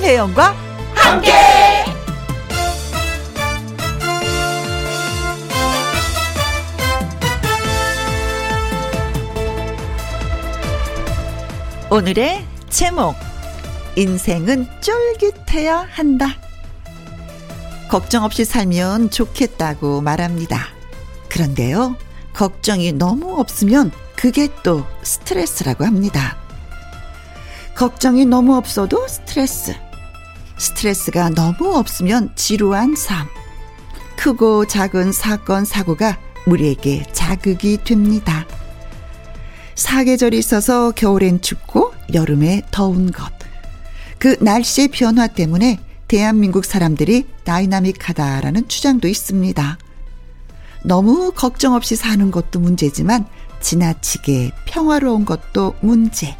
김혜영과 함께. 오늘의 제목 인생은 쫄깃해야 한다. 걱정 없이 살면 좋겠다고 말합니다. 그런데요, 걱정이 너무 없으면 그게 또 스트레스라고 합니다. 걱정이 너무 없어도 스트레스. 스트레스가 너무 없으면 지루한 삶. 크고 작은 사건, 사고가 우리에게 자극이 됩니다. 사계절이 있어서 겨울엔 춥고 여름에 더운 것. 그 날씨의 변화 때문에 대한민국 사람들이 다이나믹하다라는 주장도 있습니다. 너무 걱정 없이 사는 것도 문제지만 지나치게 평화로운 것도 문제.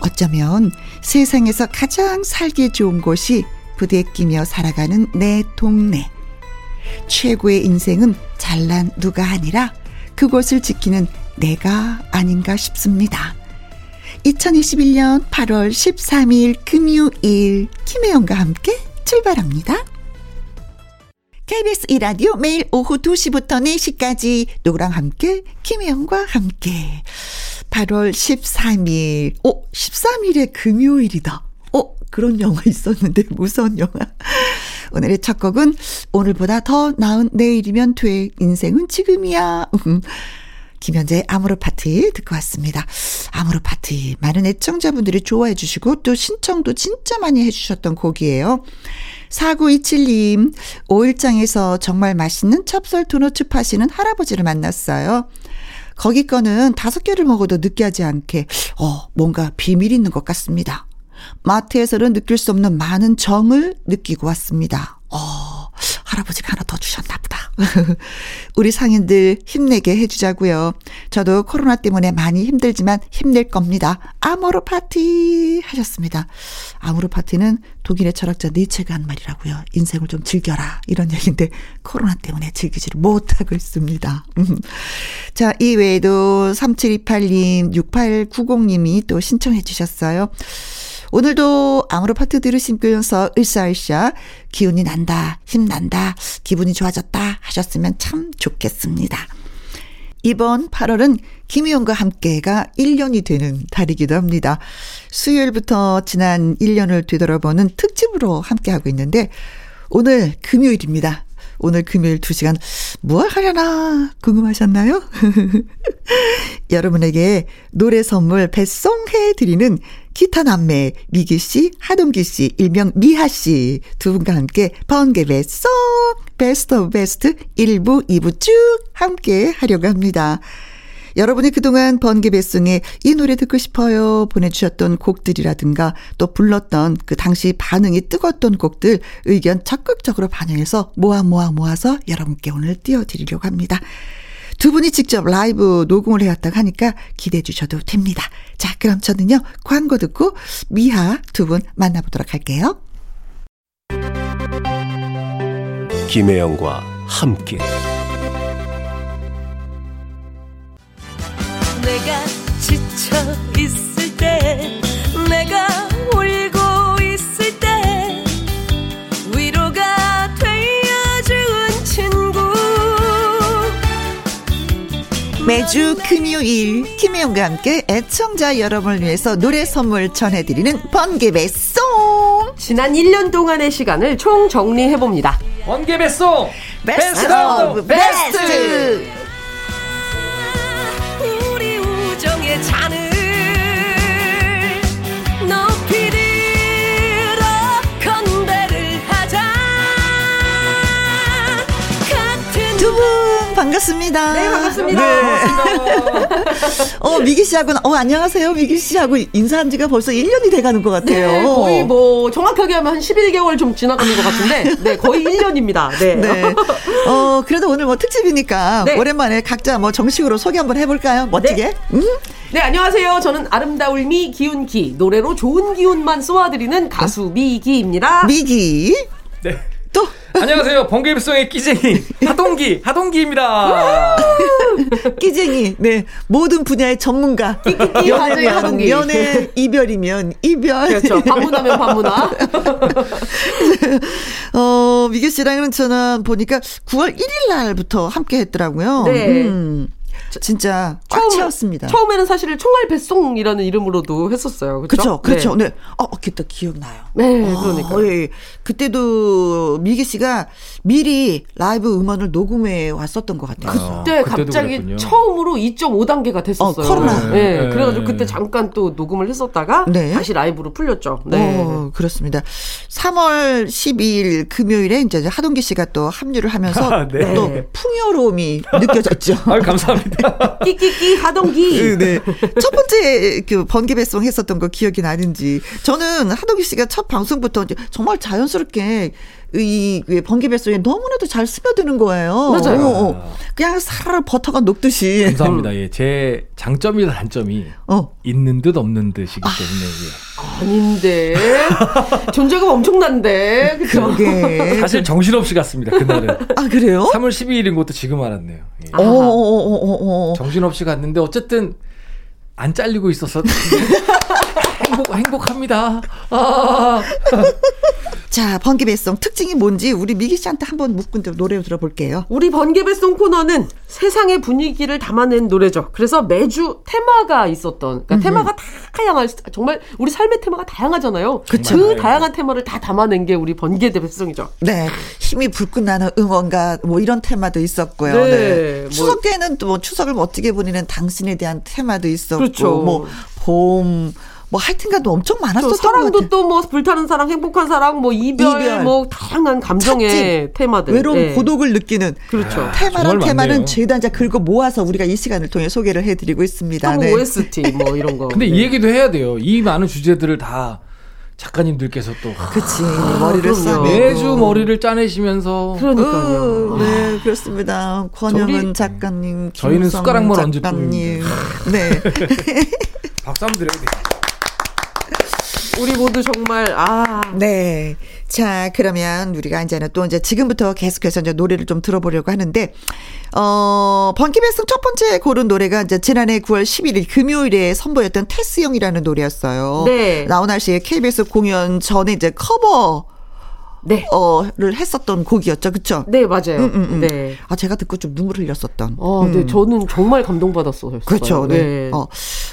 어쩌면 세상에서 가장 살기 좋은 곳이 부대끼며 살아가는 내 동네. 최고의 인생은 잘난 누가 아니라 그곳을 지키는 내가 아닌가 싶습니다. 2021년 8월 13일 금요일 김혜영과 함께 출발합니다. KBS 이라디오 매일 오후 2시부터 4시까지 누구랑 함께 김혜영과 함께 8월 13일 오 13일에 금요일이다. 어 그런 영화 있었는데 무서운 영화. 오늘의 첫 곡은 오늘보다 더 나은 내일이면 돼 인생은 지금이야. 김현재의 아모르 파티 듣고 왔습니다. 아모르 파티 많은 애청자분들이 좋아해 주시고 또 신청도 진짜 많이 해 주셨던 곡이에요. 4927님, 5일장에서 정말 맛있는 찹쌀 도너츠 파시는 할아버지를 만났어요. 거기 거는 다섯 개를 먹어도 느끼하지 않게, 어, 뭔가 비밀 있는 것 같습니다. 마트에서는 느낄 수 없는 많은 정을 느끼고 왔습니다. 어, 할아버지가 하나 더 주셨나 보다. 우리 상인들 힘내게 해주자고요. 저도 코로나 때문에 많이 힘들지만 힘낼 겁니다. 아모르 파티 하셨습니다. 아모르 파티는 독일의 철학자 니체가 한 말이라고요. 인생을 좀 즐겨라 이런 얘기인데 코로나 때문에 즐기지를 못하고 있습니다. 자, 이외에도 3728님, 6890님이 또 신청해 주셨어요. 오늘도 아무로 파트 들으시면서 으쌰으쌰 기운이 난다, 힘난다, 기분이 좋아졌다 하셨으면 참 좋겠습니다. 이번 8월은 김희영과 함께가 1년이 되는 달이기도 합니다. 수요일부터 지난 1년을 되돌아보는 특집으로 함께하고 있는데 오늘 금요일입니다. 오늘 금요일 2시간 뭘 하려나 궁금하셨나요? 여러분에게 노래 선물 배송해 드리는 기타 남매 미기 씨, 하동기 씨, 일명 미하 씨 두 분과 함께 번개 배송 best of best 1부, 2부 쭉 함께 하려고 합니다. 여러분이 그동안 번개 배송에 이 노래 듣고 싶어요 보내주셨던 곡들이라든가 또 불렀던 그 당시 반응이 뜨거웠던 곡들 의견 적극적으로 반영해서 모아 모아 모아서 여러분께 오늘 띄워드리려고 합니다. 두 분이 직접 라이브 녹음을 해왔다고 하니까 기대해 주셔도 됩니다. 자, 그럼 저는요, 광고 듣고 미하 두 분 만나보도록 할게요. 김혜영과 함께. 지쳐 있을 때, 내가 울고 있을 때, 위로가 되어준 친구. 매주 금요일 김혜영과 함께 애청자 여러분을 위해서 노래 선물 전해드리는 번개배송! 지난 1년 동안의 시간을 총 정리해봅니다. 번개배송! best of best 우리 우정의 반갑습니다. 네 반갑습니다 어, 미기 씨하고는, 어, 안녕하세요. 미기 씨하고 인사한 지가 벌써 1년이 돼 가는 것 같아요. 네, 거의 뭐 정확하게 하면 한 11개월 좀 지나가는 것 같은데 네 거의 1년입니다 네. 네. 어, 그래도 오늘 뭐 특집이니까 네. 오랜만에 각자 뭐 정식으로 소개 한번 해볼까요? 멋지게? 음? 네, 안녕하세요. 저는 아름다울 미 기운기 노래로 좋은 기운만 쏘아드리는 가수 미기입니다. 미기. 네. 또. 안녕하세요 번개배송의 끼쟁이 하동기 하동기입니다 끼쟁이, 네. 모든 분야의 전문가. 끼끼끼 연애면 하동기. 연애, 이별이면 이별. 그렇죠. 반문하면 반문화. 어, 미규 씨랑은 저는 보니까 9월 1일 날부터 함께 했더라고요. 네. 음, 진짜 꽉 처음- 채웠습니다. 처음에는 사실 총알 배송이라는 이름으로도 했었어요. 그렇죠, 그렇죠? 그렇죠. 네. 어, 그때 기억나요. 네, 네 그러니까. 어, 예. 그때도 미기 씨가 미리 라이브 음원을 녹음해 왔었던 것 같아요. 그때 갑자기 그랬군요. 처음으로 2.5단계가 됐었어요. 어, 코로나. 네, 네. 그래가지고 그때 잠깐 또 녹음을 했었다가 네. 다시 라이브로 풀렸죠. 네. 어, 그렇습니다. 3월 12일 금요일에 이제 하동기 씨가 또 합류를 하면서 아, 네. 또 풍요로움이 느껴졌죠. 아, 감사합니다. 끼끼끼 하동기. 네. 첫 번째 그 번개 배송 했었던 거 기억이 나는지. 저는 하동기 씨가 첫 방송부터 정말 자연스럽게 이 번개 배송에 너무나도 잘 스며드는 거예요. 맞아요. 어, 어. 그냥 사르르 버터가 녹듯이. 감사합니다. 예, 제 장점이나 단점이 어. 있는 듯 없는 듯이기 때문에 예. 아닌데. 존재감 엄청난데. 그죠? 사실 정신없이 갔습니다. 그날은 아, 그래요? 3월 12일인 것도 지금 알았네요. 예. 어, 어, 어, 어, 어. 정신없이 갔는데 어쨌든 안 잘리고 있어서 행복 행복합니다. 아, 자, 번개 배송 특징이 뭔지 우리 미기 씨한테 한번 묻고 노래 들어볼게요. 우리 번개배송 코너는 세상의 분위기를 담아낸 노래죠. 그래서 매주 테마가 있었던, 그러니까 테마가 다양할, 수- 정말 우리 삶의 테마가 다양하잖아요. 그 정말. 다양한 테마를 다 담아낸 게 우리 번개배송이죠. 네, 힘이 불끈 나는 응원가 뭐 이런 테마도 있었고요. 네, 네. 뭐- 추석 때는 또 뭐 추석을 멋지게 보내는 당신에 대한 테마도 있었고, 그렇죠. 뭐 봄, 뭐 하여튼간도 엄청 또 많았었던 것 사랑도. 또 뭐 불타는 사랑, 행복한 사랑, 뭐 이별, 이별. 뭐 다양한 감정의 찾지. 테마들. 외로움, 네. 고독을 느끼는 그렇죠. 테마란 정말 테마는 이제 긁어 모아서 우리가 이 시간을 통해 소개를 해드리고 있습니다. 네. OST 뭐 이런 거. 근데 네. 이 얘기도 해야 돼요. 이 많은 주제들을 다 작가님들께서 또 그치 머리를 그럼요. 싸 매주 머리를 짜내시면서 그러니까요. 네, 그렇습니다. 권영은 작가님, 저희는 숟가락만 작가님. 네. 박수 한번 드려야 돼요. 우리 모두 정말 아 네. 자, 그러면 우리가 이제는 또 이제 지금부터 계속해서 이제 노래를 좀 들어보려고 하는데, 어, 번키베스트 첫 번째 고른 노래가 이제 지난해 9월 11일 금요일에 선보였던 테스 형이라는 노래였어요. 네. 나훈아 씨의 KBS 공연 전에 이제 커버, 네. 어를 했었던 곡이었죠. 그쵸? 네, 맞아요. 음, 음, 음. 네. 아, 제가 듣고 좀 눈물 흘렸었던. 어, 네, 저는 정말 감동받았어요. 그렇죠. 네. 어,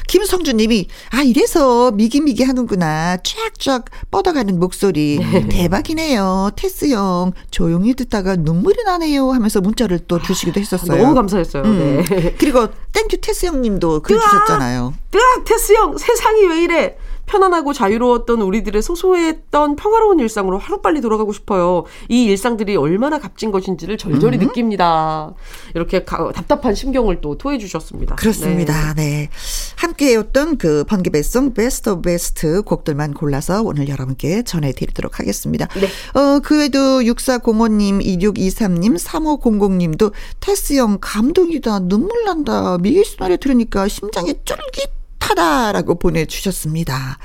김성준 님이, 아, 이래서 미기미기 하는구나. 쫙쫙 뻗어가는 목소리. 대박이네요. 테스 형, 조용히 듣다가 눈물이 나네요. 하면서 문자를 또 주시기도 했었어요. 너무 감사했어요. 음. 네. 그리고 thank you 테스 형님도 글 으아! 주셨잖아요. 으악, 테스 형, 세상이 왜 이래? 편안하고 자유로웠던 우리들의 소소했던 평화로운 일상으로 하루빨리 돌아가고 싶어요. 이 일상들이 얼마나 값진 것인지를 절절히 음. 느낍니다. 이렇게 가- 답답한 심경을 또 토해 주셨습니다. 그렇습니다. 네. 함께했던 그 번개배송 best of best 곡들만 골라서 오늘 여러분께 전해드리도록 하겠습니다. 네. 어, 그 외에도 6405님, 2623님, 3500님도 테스 형 감동이다, 눈물 난다, 미기 씨 노래 들으니까 심장이 쫄깃 하다라고 보내주셨습니다.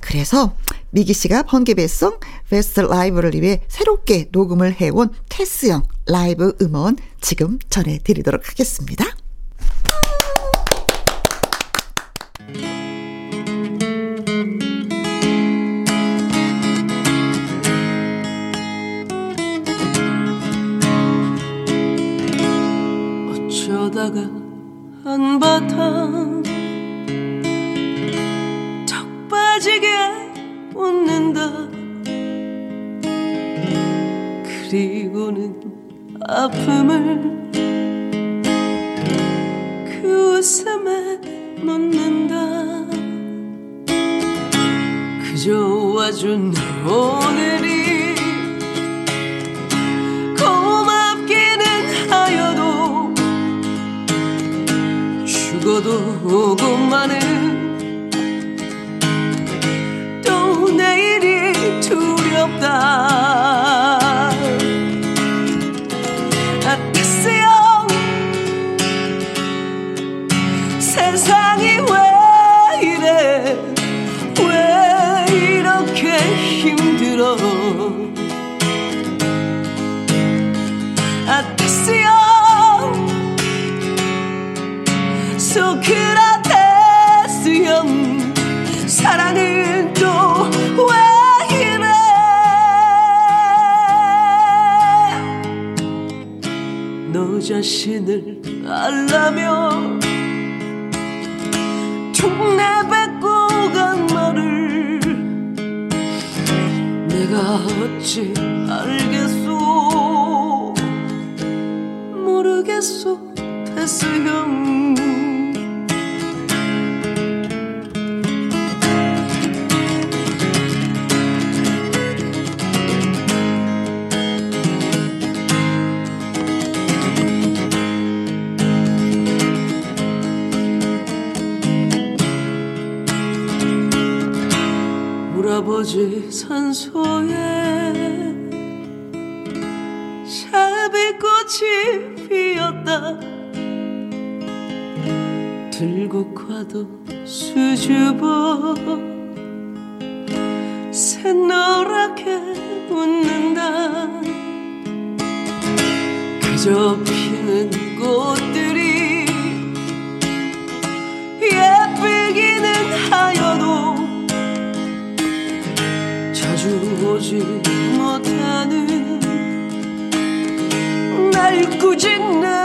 그래서 미기 씨가 번개 배송 베스트 라이브를 위해 새롭게 녹음을 해온 테스형 라이브 음원 지금 전해드리도록 하겠습니다. 들고 가도 수줍어. 새노랗게 웃는다. 그저 피는 꽃들이 예쁘기는 하여도 자주 오지 못하는 날 꾸짖는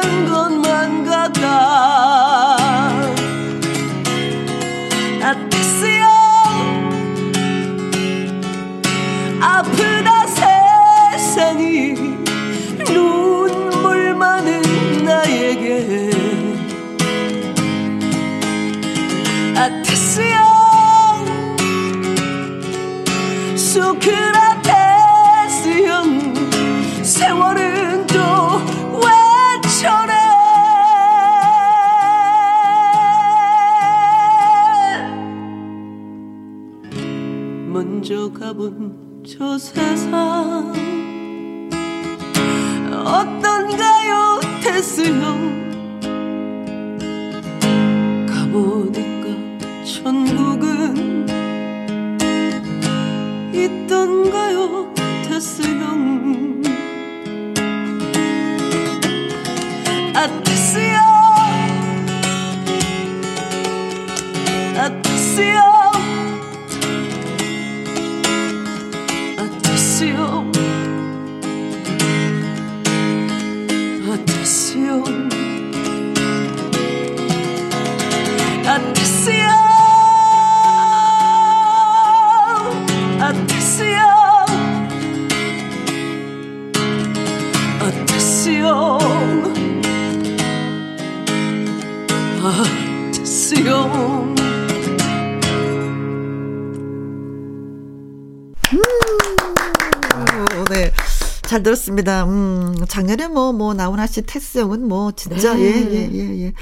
잘 들었습니다. 음, 작년에 뭐, 뭐, 나훈아 씨, 테스 형은 뭐, 진짜, 네. 예, 예, 예, 예.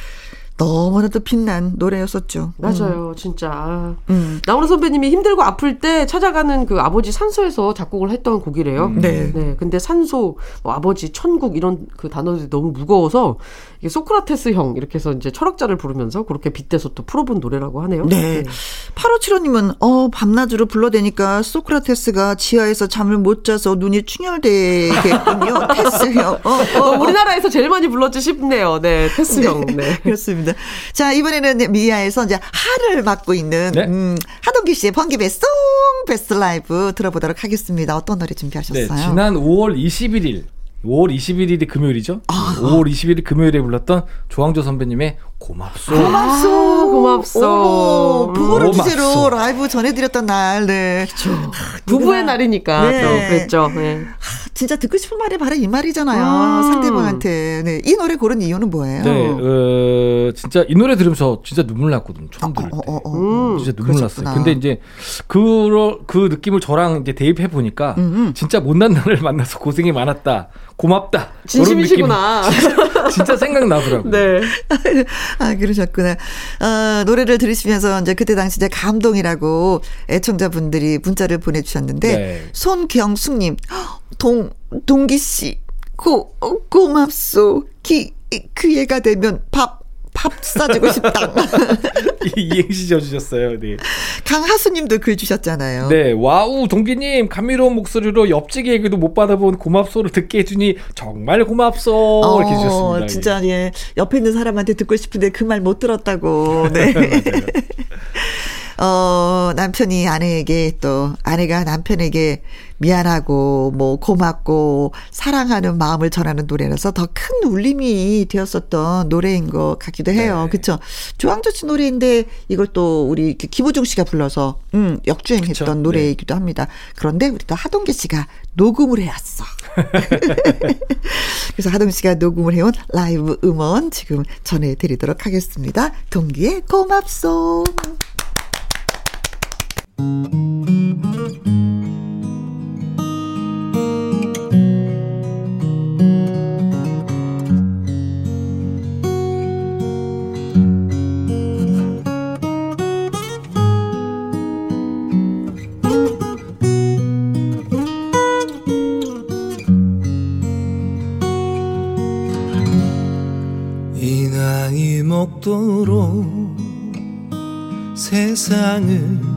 너무나도 빛난 노래였었죠. 맞아요, 진짜. 아. 음. 나훈아 선배님이 힘들고 아플 때 찾아가는 그 아버지 산소에서 작곡을 했던 곡이래요. 네. 네. 근데 산소, 뭐 아버지, 천국 이런 그 단어들이 너무 무거워서 이게 소크라테스 형 이렇게 해서 이제 철학자를 부르면서 그렇게 빗대서 또 풀어본 노래라고 하네요. 네. 8575님은, 어, 밤낮으로 불러대니까 소크라테스가 지하에서 잠을 못 자서 눈이 충혈되겠군요. 테스 형. 어, 어, 어, 우리나라에서 제일 많이 불렀지 싶네요. 네, 테스 형. 네. 그렇습니다. 자, 이번에는 미하에서 이제 하를 맡고 있는, 네. 음, 하동기 씨의 번개배송 베스트 라이브 들어보도록 하겠습니다. 어떤 노래 네, 준비하셨어요? 지난 5월 21일 5월 21일이 금요일이죠. 아. 5월 21일 금요일에 불렀던 조항조 선배님의 고맙소. 고맙소. 아, 고맙소. 오, 부부를. 주제로 라이브 전해드렸던 날, 네. 부부의 날이니까 네. 또 그랬죠. 네. 진짜 듣고 싶은 말이 바로 이 말이잖아요. 음. 상대방한테. 네. 이 노래 고른 이유는 뭐예요? 네, 어, 진짜 이 노래 들으면서 진짜 눈물 났거든요. 처음 들을 때. 어, 어, 어. 음. 진짜 눈물 그러셨구나. 났어요. 근데 이제 그, 그 느낌을 저랑 이제 대입해 보니까 음, 진짜 못난 나를 만나서 고생이 많았다. 고맙다. 진심이시구나. 진짜, 진짜 생각나더라고요. 네. 아, 그러셨구나. 어, 노래를 들으시면서 이제 그때 당시 이제 감동이라고 애청자분들이 문자를 보내주셨는데, 네. 손경숙님, 동, 동기씨, 고, 고맙소. 기, 기회가 되면 밥, 밥 싸주고 싶다. 이행시 져주셨어요. 네. 강하수님도 글 주셨잖아요. 네, wow 동기님 감미로운 목소리로 옆지기에게도 못 받아본 고맙소를 듣게 해주니 정말 고맙소 어, 이렇게 주셨습니다. 예. 진짜 예 옆에 있는 사람한테 듣고 싶은데 그 말 못 들었다고. 네. 어, 남편이 아내에게 또 아내가 남편에게 미안하고 뭐 고맙고 사랑하는 마음을 전하는 노래라서 더 큰 울림이 되었었던 노래인 것 같기도 해요. 네. 그쵸? 조항조 씨 노래인데 이걸 또 우리 그 김우중 씨가 불러서 음, 역주행했던 그쵸. 네. 노래이기도 합니다. 그런데 우리 또 하동기 씨가 녹음을 해왔어. 그래서 하동 씨가 녹음을 해온 라이브 음원 지금 전해드리도록 하겠습니다. 동기의 고맙소. 먹도록 세상을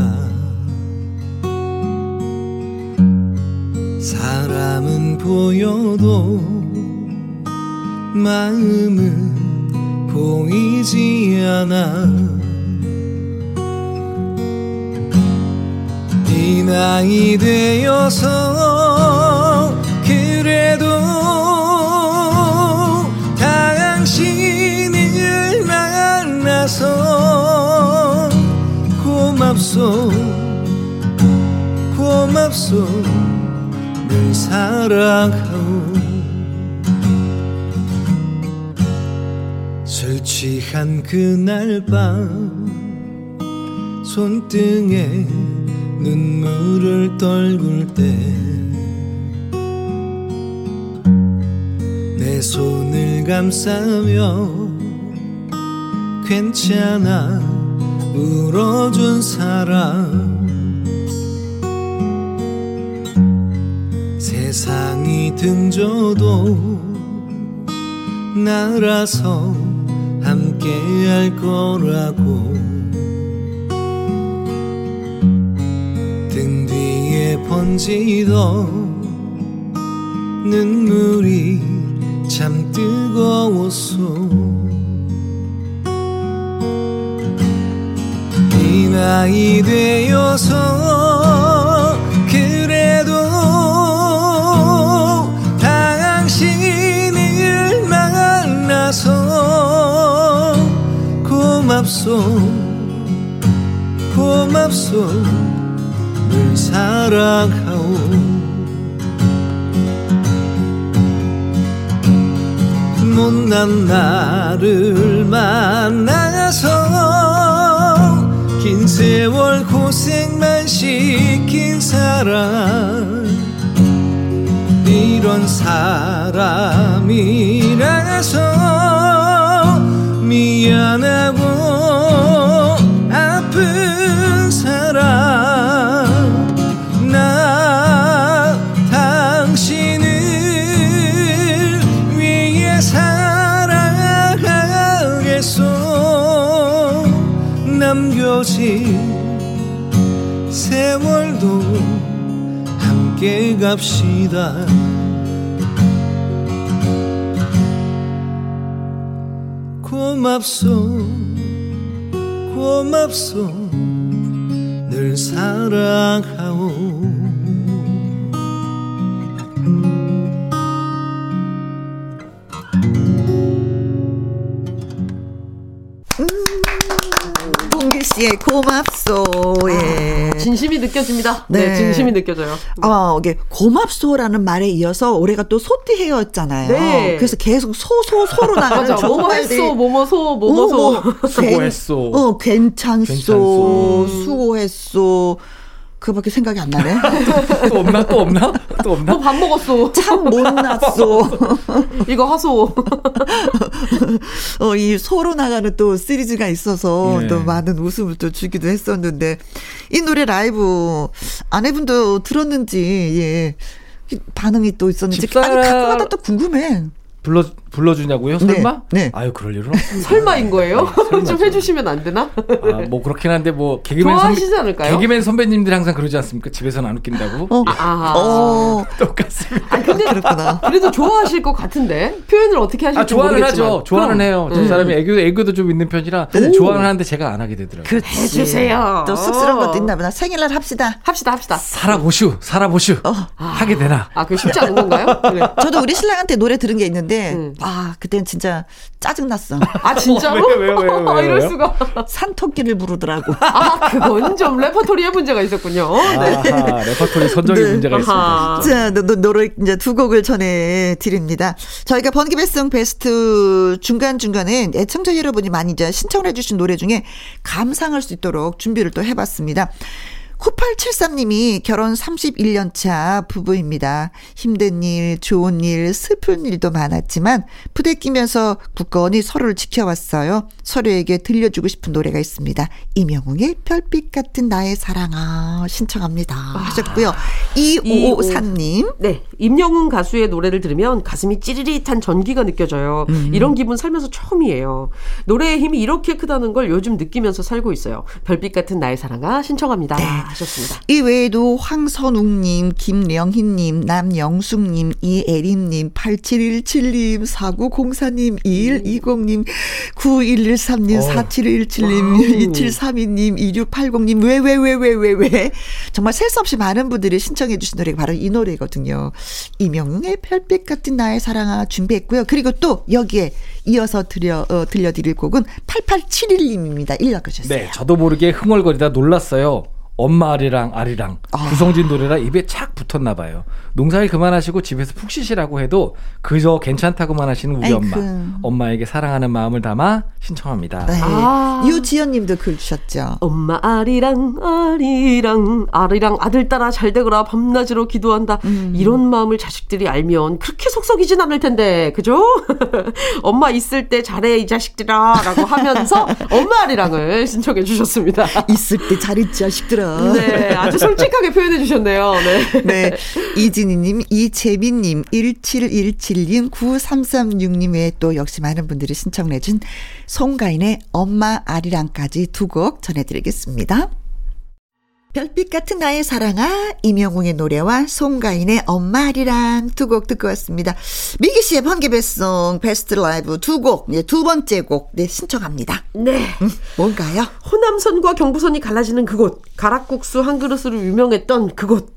보여도 마음은 보이지 않아. 이 나이 되어서 그래도 당신을 만나서 고맙소 고맙소 늘 사랑하오. 술 취한 그날 밤 손등에 눈물을 떨굴 때 내 손을 감싸며 괜찮아 울어준 사람 등져도 나라서 함께 할 거라고. 등 뒤에 번지던 눈물이 참 뜨거웠소. 이 나이 되어서 고맙소. 고맙소. 늘 사랑하오. 못난 나를 만나서 긴 세월 고생만 시킨 사람. 이런 사람이라서 미안하고 아픈 사람. 나 당신을 위해 살아가겠소. 남겨진 세월도 함께 갑시다. 고맙소 고맙소 늘 사랑하오 씨 씨의 고맙소. 예. 진심이 느껴집니다. 네, 네. 진심이 느껴져요. 어, 이게 고맙소라는 말에 이어서 올해가 또 소띠 해였잖아요. 네. 그래서 계속 소소 소로 나가는. 좋은 뭐뭐 뭐뭐소, 뭐뭐소. 수고했소. 괜- 어, 괜찮소. 괜찮소. 수고했소. 그밖에 생각이 안 나네. 또 없나? 또 없나? 또 없나? 뭐밥 먹었어. 참 못났소. 이거 하소. 어, 이 소로 나가는 또 시리즈가 있어서 네. 또 많은 웃음을 또 주기도 했었는데 이 노래 라이브 아내분도 들었는지 예. 반응이 또 있었는지 집사람- 아니 가끔가다 또 궁금해. 불러 불러주냐고요? 설마? 네. 아유 그럴 일은 없어. 설마인 거예요? 설마, 좀 해주시면 안 되나? 아, 뭐 그렇긴 한데 뭐 개그맨 좋아하시지 않을까요? 개그맨 선배님들이 항상 그러지 않습니까? 집에서는 안 웃긴다고. 어, 아. 어, 똑같습니다. 아, 근데 그렇구나. 그래도 좋아하실 것 같은데 표현을 어떻게 하실지 아 좋아는 모르겠지만. 하죠. 좋아는 그럼. 해요. 저 음. 사람이 애교 애교도 좀 있는 편이라 좋아는 하는데 제가 안 하게 되더라고요. 그렇지. 해주세요. 또 쑥스러운 것도 있나 보다. 생일날 합시다. 합시다, 합시다. 살아보슈, 살아보슈. 하게 되나? 아, 그게 쉽지 않은 건가요? 그래. 저도 우리 신랑한테 노래 들은 게 있는데, 음. 아, 그땐 진짜 짜증났어. 아, 진짜로? 왜요, 왜요, 왜요, 왜요? 아, 이럴 수가. 산토끼를 부르더라고. 아, 그건 좀 레퍼토리에 문제가 있었군요. 네. 아하, 레퍼토리 선정에 네. 문제가 아하. 있습니다. 자, 노, 노, 노래 이제 두 곡을 전해 드립니다. 저희가 번개배송 베스트 중간중간에 애청자 여러분이 많이 이제 신청을 해주신 노래 중에 감상할 수 있도록 준비를 또 해봤습니다. 9873님이 결혼 31년 차 부부입니다. 힘든 일, 좋은 일, 슬픈 일도 많았지만 부대끼면서 굳건히 서로를 지켜왔어요. 서로에게 들려주고 싶은 노래가 있습니다. 이명웅의 별빛 같은 나의 사랑아 신청합니다. 하셨고요. 2554님. 네, 임영웅 가수의 노래를 들으면 가슴이 찌릿한 전기가 느껴져요. 음. 이런 기분 살면서 처음이에요. 노래의 힘이 이렇게 크다는 걸 요즘 느끼면서 살고 있어요. 별빛 같은 나의 사랑아 신청합니다. 네. 하셨습니다. 이 외에도 황선웅님, 김령희님, 남영숙님, 이애림님, 8717님, 4904님, 2120님, 9113님, 4717님, 2732님, 2680님, 왜, 왜, 왜, 왜, 왜, 왜. 정말 셀 수 없이 많은 분들이 신청해 주신 노래가 바로 이 노래거든요. 이명웅의 별빛 같은 나의 사랑아 준비했고요. 그리고 또 여기에 이어서 들려, 어, 들려드릴 곡은 8871님입니다. 읽어주셨어요. 네, 저도 모르게 흥얼거리다 놀랐어요. 엄마 아리랑 아리랑 아. 구성진 노래라 입에 착 붙었나 봐요. 농사일 그만하시고 집에서 푹 쉬시라고 해도 그저 괜찮다고만 하시는 우리 아이쿠. 엄마. 엄마에게 사랑하는 마음을 담아 신청합니다. 네. 아. 유지연님도 글 주셨죠. 엄마 아리랑 아리랑 아리랑 아들 따라 잘 되거라 밤낮으로 기도한다 음. 이런 마음을 자식들이 알면 그렇게 속썩이진 않을 텐데 그죠? 엄마 있을 때 잘해 이 자식들아라고 하면서 엄마 아리랑을 신청해 주셨습니다. 있을 때 잘했지, 자식들아. 네, 아주 솔직하게 표현해 주셨네요. 네. 네. 이진희님, 이재민님, 1717님, 9336님의 또 역시 많은 분들이 신청해 준 송가인의 엄마 아리랑까지 두 곡 전해드리겠습니다. 별빛 같은 나의 사랑아, 이명웅의 노래와 송가인의 엄마 아리랑 두 곡 듣고 왔습니다. 미기 씨의 번개배송 베스트 라이브 두 곡, 네, 두 번째 곡, 네, 신청합니다. 네. 음, 뭔가요? 호남선과 경부선이 갈라지는 그곳, 가락국수 한 그릇으로 유명했던 그곳.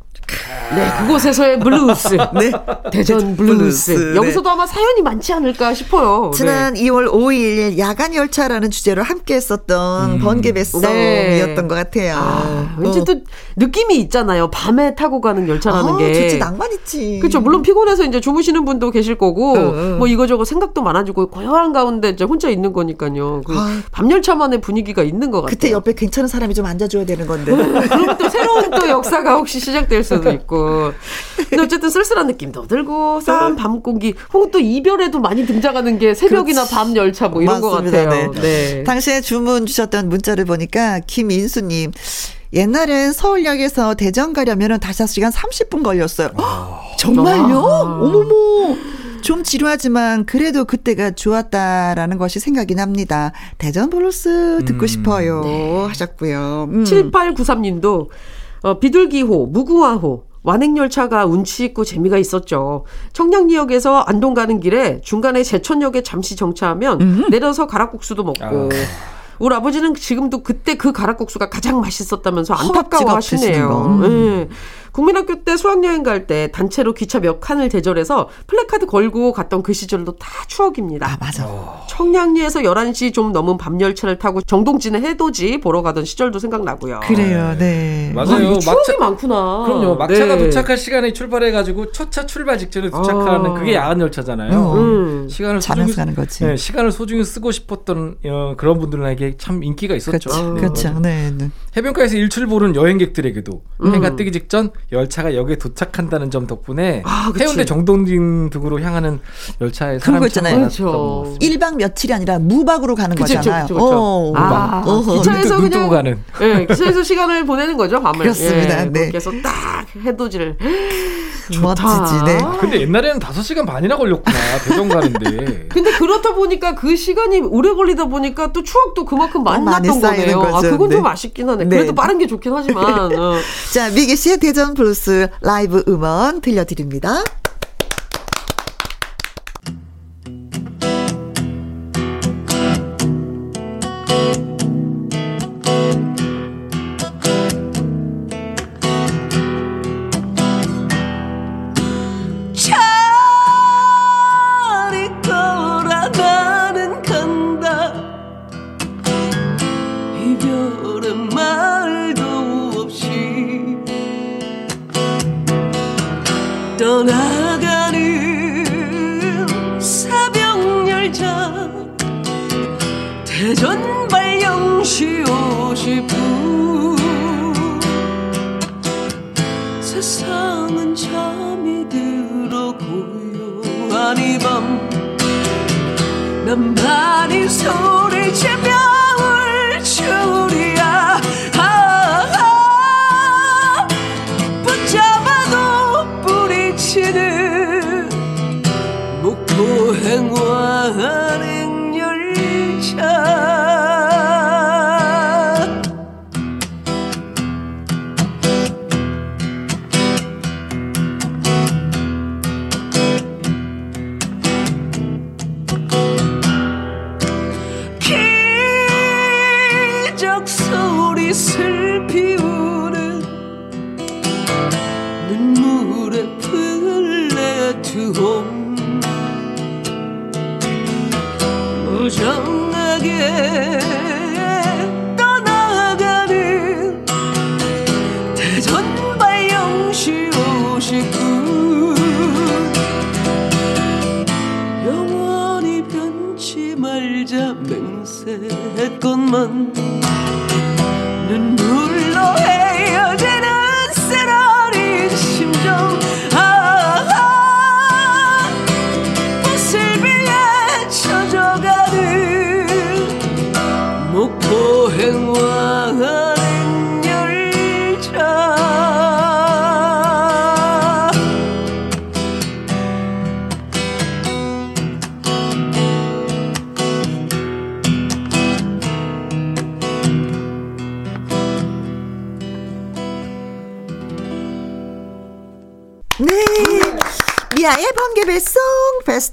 네, 그곳에서의 블루스. 네. 대전 블루스. 블루스, 여기서도 아마 사연이 많지 않을까 싶어요. 네. 지난 2월 5일 야간 열차라는 주제로 함께 했었던 번개배송이었던 네. 것 같아요. 아, 왠지 어. 또 느낌이 있잖아요. 밤에 타고 가는 열차라는 아, 게. 좋지 낭만 있지. 그렇죠. 물론 피곤해서 이제 주무시는 분도 계실 거고, 응, 응. 뭐 이거저거 생각도 많아지고 고요한 가운데 이제 혼자 있는 거니까요. 그 아. 밤 열차만의 분위기가 있는 것 같아요. 그때 옆에 괜찮은 사람이 좀 앉아줘야 되는 건데. 그러면 또 새로운 또 역사가 혹시 시작될 수도 있고. 근데 어쨌든 쓸쓸한 느낌도 들고, 싸한 밤 공기, 혹은 또 이별에도 많이 등장하는 게 새벽이나 그렇지. 밤 열차 뭐 이런 것 맞습니다. 같아요. 네. 네. 당시에 주문 주셨던 문자를 보니까 김인수님. 옛날엔 서울역에서 대전 가려면 5시간 30분 걸렸어요. 헉, 정말요? 아. 어머머. 좀 지루하지만 그래도 그때가 좋았다라는 것이 생각이 납니다. 대전 블루스 듣고 싶어요. 하셨고요. 음. 7893님도 어, 비둘기호, 무궁화호, 완행열차가 운치 있고 재미가 있었죠. 청량리역에서 안동 가는 길에 중간에 제천역에 잠시 정차하면 내려서 가락국수도 먹고. 우리 아버지는 지금도 그때 그 가락국수가 가장 맛있었다면서 안타까워하시네요. 음. 예. 국민학교 때 수학여행 갈 때 단체로 기차 몇 칸을 대절해서 플래카드 걸고 갔던 그 시절도 다 추억입니다. 아, 맞아. 청량리에서 11시 좀 넘은 밤 열차를 타고 정동진의 해돋이 보러 가던 시절도 생각나고요. 그래요, 네. 아, 맞아요. 이거 추억이 막차- 많구나. 그럼요. 막차가 네. 도착할 시간에 출발해 가지고 첫차 출발 직전에 도착하는 아. 그게 야간 열차잖아요. 어. 음. 시간을 자면서 소중히 가는 거지. 네, 시간을 소중히 쓰고 싶었던 어, 그런 분들에게 참 인기가 있었죠. 그렇죠. 아, 그렇죠. 네, 네. 해변가에서 일출 보는 여행객들에게도 음. 해가 뜨기 직전 열차가 역에 도착한다는 점 덕분에 아, 그치. 해운대 정동진 등으로 향하는 열차에 그런 거 사람이 있잖아요. 참 많았던 그렇죠. 것 같습니다. 1박 며칠이 아니라 무박으로 가는 그쵸, 거잖아요. 그쵸, 그쵸, 그쵸. 어. 아, 어허. 기차에서 눈 그냥 가는. 예, 기차에서 시간을 보내는 거죠 밤을. 그렇습니다. 예, 네. 그래서 딱 해돋이를 멋지지, 네. 근데 옛날에는 5시간 반이나 걸렸구나. 대전 가는데. 근데 그렇다 보니까 그 시간이 오래 걸리다 보니까 또 추억도 그만큼 많이 어, 많이 났던 거네요. 거죠. 아, 그건 네. 좀 아쉽긴 하네. 네. 그래도 빠른 게 좋긴 하지만. 어. 자, 미기 씨의 대전 블루스 라이브 음원 들려드립니다.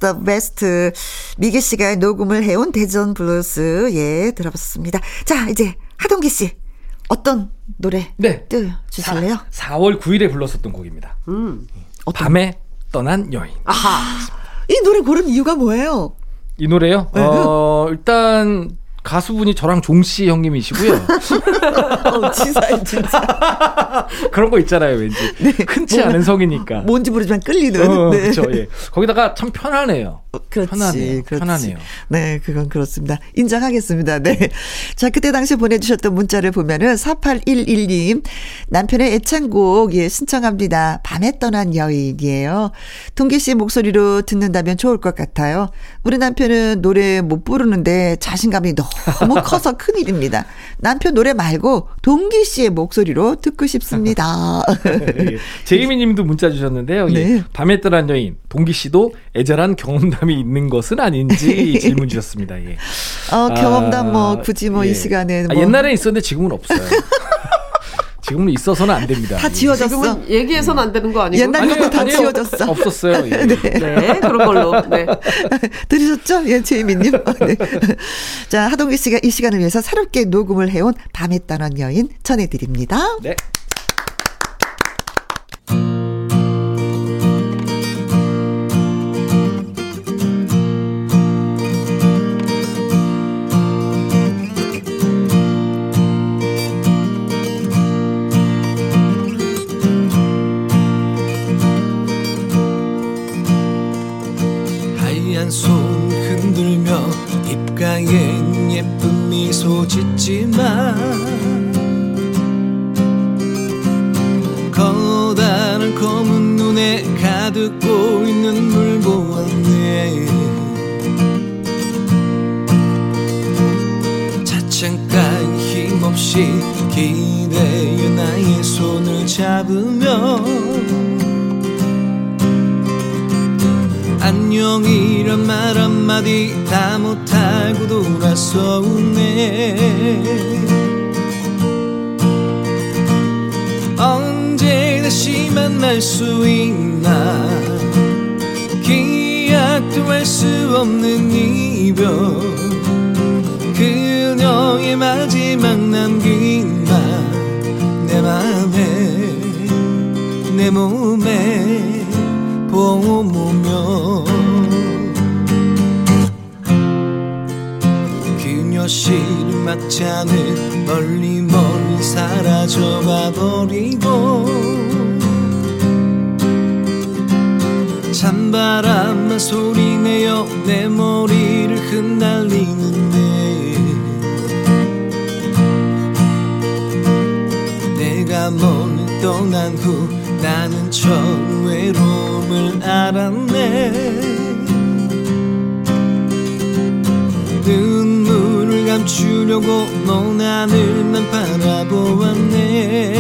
of best 미기 씨가 녹음을 해온 대전 블루스 예 들어봤습니다. 자 이제 하동기 씨 어떤 노래 네. 띄워주실래요? 4 월 9일에 불렀었던 곡입니다. 음. 밤에 떠난 여인. 아하. 이 노래 고른 이유가 뭐예요? 이 노래요? 네. 어, 일단 가수분이 저랑 종씨 형님이시고요. 어, 진짜 진짜 그런 거 있잖아요, 왠지. 흔치 뭔가 않은 성이니까. 뭔지 모르지만 끌리는. 어, 네. 그렇죠. 예. 거기다가 참 편하네요. 그렇지, 편하네요. 그렇지. 편하네요. 네, 그건 그렇습니다. 인정하겠습니다. 네. 자, 그때 당시 보내주셨던 문자를 보면은 4811님, 남편의 애창곡, 예, 신청합니다. 밤에 떠난 여인이에요. 동기 씨 목소리로 듣는다면 좋을 것 같아요. 우리 남편은 노래 못 부르는데 자신감이 너무 커서 큰일입니다. 남편 노래 말고 동기 씨의 목소리로 듣고 싶습니다. 예. 제이미 님도 문자 주셨는데요. 예. 네. 밤에 떠난 여인, 동기 씨도 애절한 경험담이 있는 것은 아닌지 질문 주셨습니다. 예. 어, 경험담 뭐, 아, 굳이 뭐이 예. 시간에 아, 뭐. 옛날에 있었는데 지금은 없어요. 지금은 있어서는 안 됩니다. 다 예. 지워졌어. 지금은 얘기해서는 안 되는 거 아니고? 옛날 아니요, 것도 다 아니요. 지워졌어. 없었어요. 예. 네, 그런 걸로. 네. 들으셨죠? 예, 제이미님. 네. 자, 하동기 씨가 이 시간을 위해서 새롭게 녹음을 해온 밤에 떠난 여인 전해드립니다. 네. 안녕이란 말 한마디 다 못하고 돌아서네. 언제 다시 만날 수 있나? 기약도 할 수 없는 이별. 그녀의 마지막 남긴 말내 맘에 내 몸에 봄오며 시를 막자는 멀리 멀리 사라져가 버리고 찬바람만 소리내어 내 머리를 흩날리는데 내가 멀리 떠난 후 나는 처음 외로움을 알았네 감추려고 먼 하늘만 바라보았네.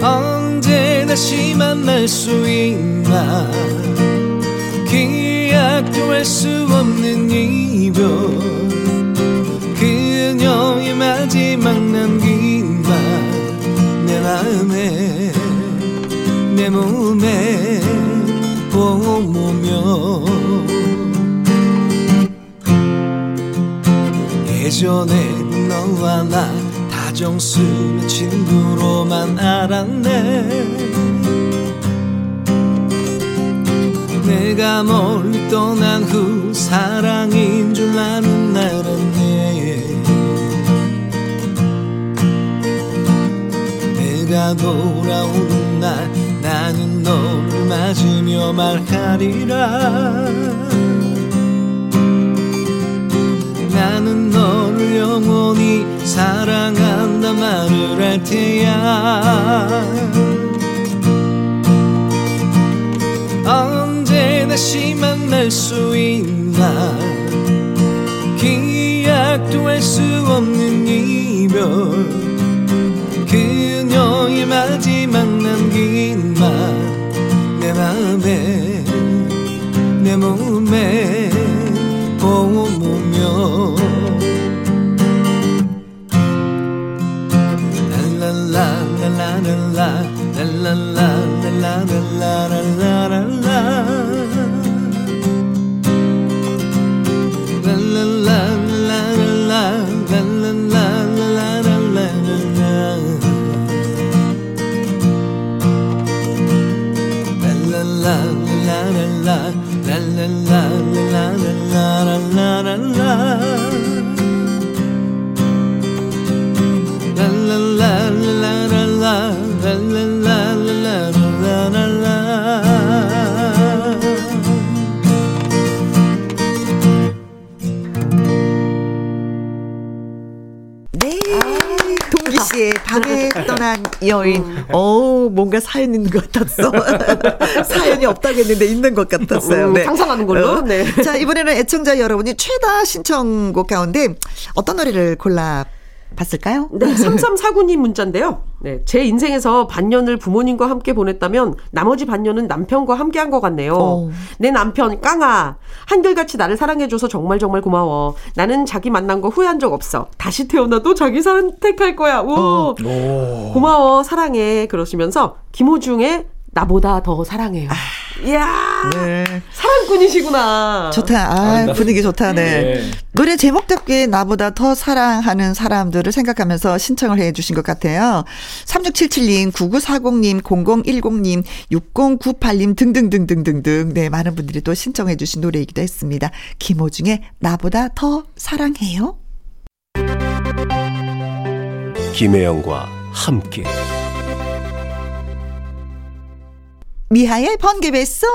언제 다시 만날 수 있나 기약도 할 수 없는 이별. 그녀의 마지막 남긴 말내 마음에 내 몸에 봄오며 예전에 너와 나 다정스런 친구로만 알았네. 내가 멀리 떠난 후 사랑인 줄 나는 알았네 내가 돌아오는 날 나는 너를 맞으며 말하리라 나는 너를 영원히 사랑한다 말을 할 테야. 언제 다시 만날 수 있나 기약도 할 수 없는 이별. 그녀의 마지막 남긴 말내 맘에 내 몸에 봄오 며 랄랄라랄라랄라 네. 여인. 어 뭔가 사연 있는 것 같았어. 사연이 없다고 했는데 있는 것 같았어요. 음, 상상하는 걸로? 네. 자, 이번에는 애청자 여러분이 최다 신청곡 가운데 어떤 노래를 골라 봤을까요? 네, 3349님 문자인데요. 네, 제 인생에서 반년을 부모님과 함께 보냈다면 나머지 반년은 남편과 함께 한 것 같네요. 어. 내 남편 깡아 한결같이 나를 사랑해줘서 정말 정말 고마워. 나는 자기 만난 거 후회한 적 없어. 다시 태어나도 자기 선택할 거야. 오. 어. 오. 고마워 사랑해 그러시면서 김호중의 나보다 더 사랑해요. 이야 네. 사랑꾼이시구나. 좋다. 아, 분위기 좋다. 네. 네. 노래 제목답게 나보다 더 사랑하는 사람들을 생각하면서 신청을 해 주신 것 같아요. 3677님, 9940님, 0010님, 6098님 등등등등등등. 네, 많은 분들이 또 신청해 주신 노래이기도 했습니다. 김호중의 나보다 더 사랑해요. 김혜영과 함께 미하의 번개배송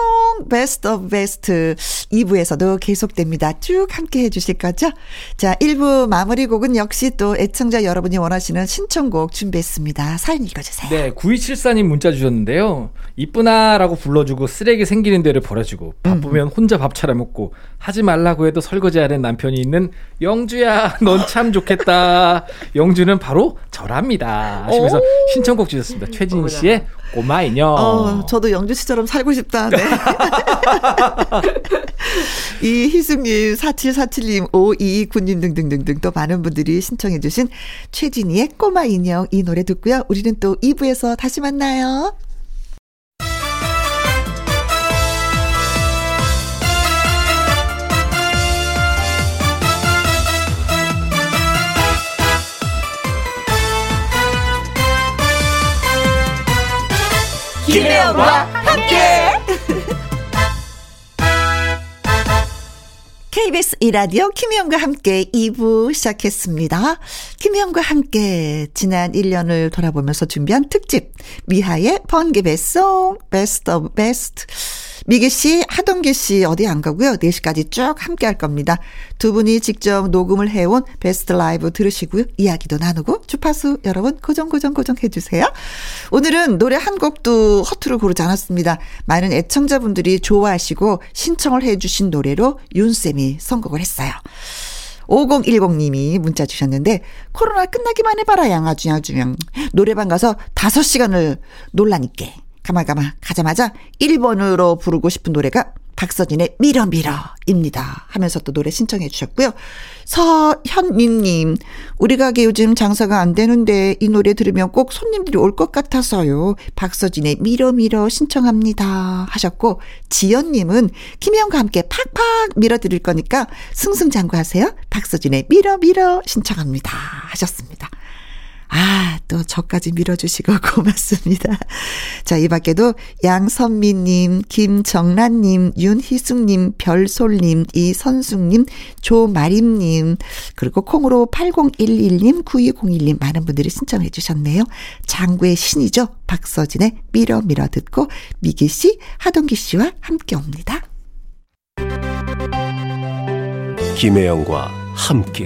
best of best 2부에서도 계속됩니다. 쭉 함께 해주실 거죠? 자 1부 마무리 곡은 역시 또 애청자 여러분이 원하시는 신청곡 준비했습니다. 사연 읽어주세요. 네, 9274님 문자 주셨는데요. 이쁘다라고 불러주고 쓰레기 생기는 데를 버려주고 바쁘면 혼자 밥 차려 먹고 하지 말라고 해도 설거지하는 남편이 있는 영주야, 넌 참 좋겠다. 영주는 바로 저랍니다. 하시면서 신청곡 주셨습니다. 최진 씨의 꼬마 인형. 어, 저도 영주 씨처럼 살고 싶다. 네. 이 희숙님, 4747님, 5229님 등등등등 또 많은 분들이 신청해주신 최진희의 꼬마 인형 이 노래 듣고요. 우리는 또 2부에서 다시 만나요. 김혜영과 함께 KBS 2라디오 김혜영과 함께 2부 시작했습니다. 김혜영과 함께 지난 1년을 돌아보면서 준비한 특집 미하의 번개 배송 best of best 미기 씨, 하동기 씨 어디 안 가고요. 4시까지 쭉 함께 할 겁니다. 두 분이 직접 녹음을 해온 베스트 라이브 들으시고요. 이야기도 나누고 주파수 여러분 고정 고정 고정 해주세요. 오늘은 노래 한 곡도 허투루 고르지 않았습니다. 많은 애청자분들이 좋아하시고 신청을 해주신 노래로 윤쌤이 선곡을 했어요. 5010님이 문자 주셨는데 코로나 끝나기만 해봐라 양아주 양아주명 노래방 가서 5시간을 놀라니까 가마가마 가자마자 1번으로 부르고 싶은 노래가 박서진의 밀어 밀어입니다 하면서 또 노래 신청해 주셨고요. 서현민님 우리 가게 요즘 장사가 안 되는데 이 노래 들으면 꼭 손님들이 올 것 같아서요. 박서진의 밀어 밀어 신청합니다 하셨고 지연님은 김혜영과 함께 팍팍 밀어 드릴 거니까 승승장구하세요. 박서진의 밀어 밀어 신청합니다 하셨습니다. 아, 또 저까지 밀어주시고 고맙습니다. 자, 이 밖에도 양선미님, 김정란님, 윤희숙님, 별솔님, 이선숙님, 조마림님, 그리고 콩으로 8011님, 9201님 많은 분들이 신청해 주셨네요. 장구의 신이죠. 박서진의 밀어 밀어 듣고 미기 씨, 하동기 씨와 함께 옵니다. 김혜영과 함께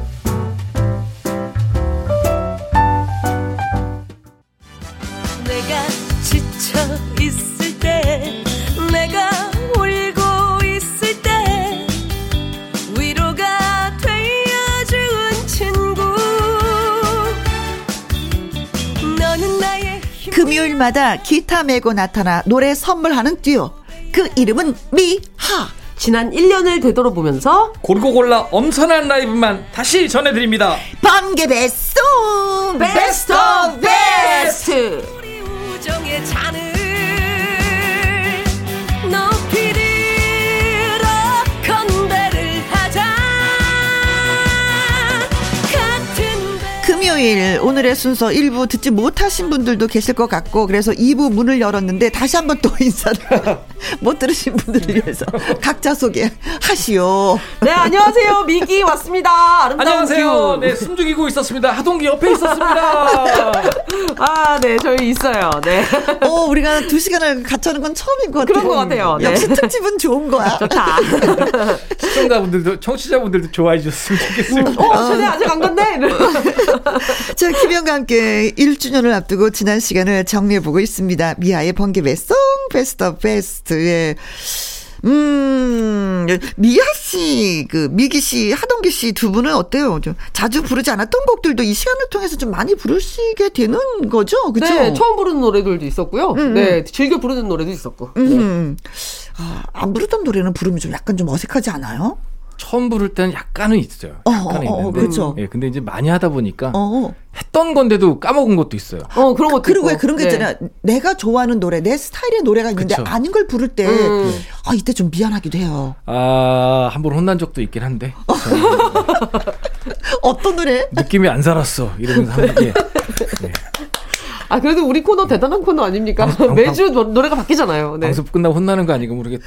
지쳐 있을 때 내가 울고 있을 때 위로가 되어준 친구 너는 나의 힘 금요일마다 기타 메고 나타나 노래 선물하는 듀오. 그 이름은 미하. 지난 1년을 되돌아보면서 골고 골라 엄선한 라이브만 다시 전해드립니다. 번개 배송 베스트 of best 우정의 잔을 높이 들어 건배를 하자 금요일 오늘의 순서 1부 듣지 못하신 분들도 계실 것 같고 그래서 2부 문을 열었는데 다시 한번 또 인사를 못 들으신 분들을 위해서 각자 소개하시오. 네, 안녕하세요. 미기 왔습니다. 아름다운 안녕하세요. 큐. 네, 숨 죽이고 있었습니다. 하동기 옆에 있었습니다. 아, 네, 저희 있어요. 네. 어, 우리가 두 시간을 같이 하는 건 처음인 것 같아요. 그런 것 같아요. 네. 역시 특집은 좋은 거야. 좋다. 시청자분들도 청취자분들도 좋아해 주셨으면 좋겠습니다. 어, 전에 아직 안 갔네? 자, 김혜영과 함께 1주년을 앞두고 지난 시간을 정리해 보고 있습니다. 미하의 번개 배송 best of best에 음, 미아 씨, 그, 미기 씨, 하동기 씨 두 분은 어때요? 좀 자주 부르지 않았던 곡들도 이 시간을 통해서 좀 많이 부르시게 되는 거죠? 그죠? 네, 처음 부르는 노래들도 있었고요. 네, 즐겨 부르는 노래도 있었고. 네. 음. 아, 안 부르던 노래는 부르면 좀 약간 좀 어색하지 않아요? 처음 부를 때는 약간은 있어요. 어, 약간은 어, 어, 있는데. 그렇죠. 예, 근데 이제 많이 하다 보니까 어. 했던 건데도 까먹은 것도 있어요. 어, 그런 것도 그리고 왜. 그런 게 네. 있잖아요. 내가 좋아하는 노래, 내 스타일의 노래가 있는데 그쵸. 아닌 걸 부를 때, 음. 아, 이때 좀 미안하기도 해요. 아, 한 번 혼난 적도 있긴 한데. 저는 어떤 노래? 느낌이 안 살았어. 이러면서 한 게. 네. 아, 그래도 우리 코너 대단한 코너 아닙니까? 방- 매주 노- 노래가 바뀌잖아요. 네. 방송 끝나고 혼나는 거 아닌가 모르겠다.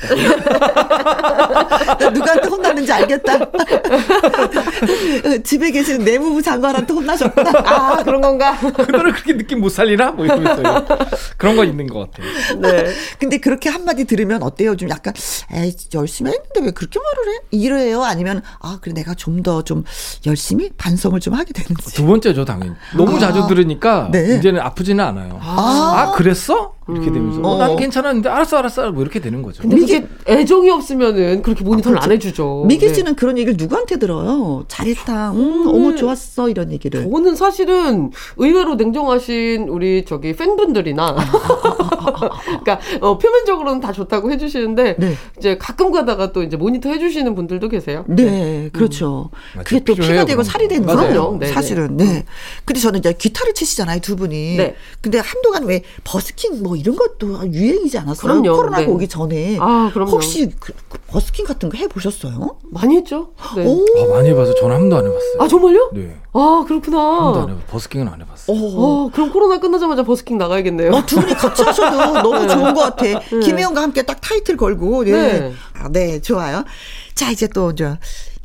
누구한테 혼났는지 알겠다. 집에 계시는 내무부 장관한테 혼나셨구나. 아, 그런 건가? 그 노래 그렇게 느낌 못 살리나? 뭐 이러면서 그런 건 있는 것 같아요. 네. 근데 그렇게 한마디 들으면 어때요? 좀 약간, 에이, 열심히 했는데 왜 그렇게 말을 해? 이래요? 아니면, 아, 그래, 내가 좀 더좀 열심히 반성을 좀 하게 되는지. 두 번째죠, 당연히. 너무 아. 자주 들으니까 네. 이제는 아프 지는 않아요. 아, 그랬어? 이렇게 되면서 어, 난 괜찮았는데 알았어, 알았어, 뭐 이렇게 되는 거죠. 근데 그게 애정이 없으면은 그렇게 모니터를 안 해주죠. 미기 네. 씨는 그런 얘기를 누구한테 들어요? 잘했다. 음, 어머, 좋았어. 이런 얘기를. 저는 사실은 의외로 냉정하신 우리 저기 팬분들이나 그러니까 어, 표면적으로는 다 좋다고 해주시는데 네. 이제 가끔 가다가 또 이제 모니터 해주시는 분들도 계세요. 네, 그렇죠. 맞죠. 그게 또 피가 되고 살이 거. 되는. 거예요. 네, 사실은. 네. 근데 저는 이제 기타를 치시잖아요, 두 분이. 네. 근데 한동안 왜 버스킹 뭐 이런 것도 유행이지 않았어요? 그럼요. 코로나가 네. 오기 전에. 아, 그럼요. 혹시 그, 그 버스킹 같은 거 해보셨어요? 많이 했죠. 네. 오. 아, 많이 해봐서 저는 한 번도 안 해봤어요. 아 정말요? 네. 아한 번도 안 그렇구나. 해봤어요. 버스킹은 안 해봤어요. 오. 어, 그럼 코로나 끝나자마자 버스킹 나가야겠네요. 어, 두 분이 같이 하셔도 너무 좋은 것 같아. 김혜영과 함께 딱 타이틀 걸고. 네. 네. 아, 네, 좋아요. 자, 이제 또, 저,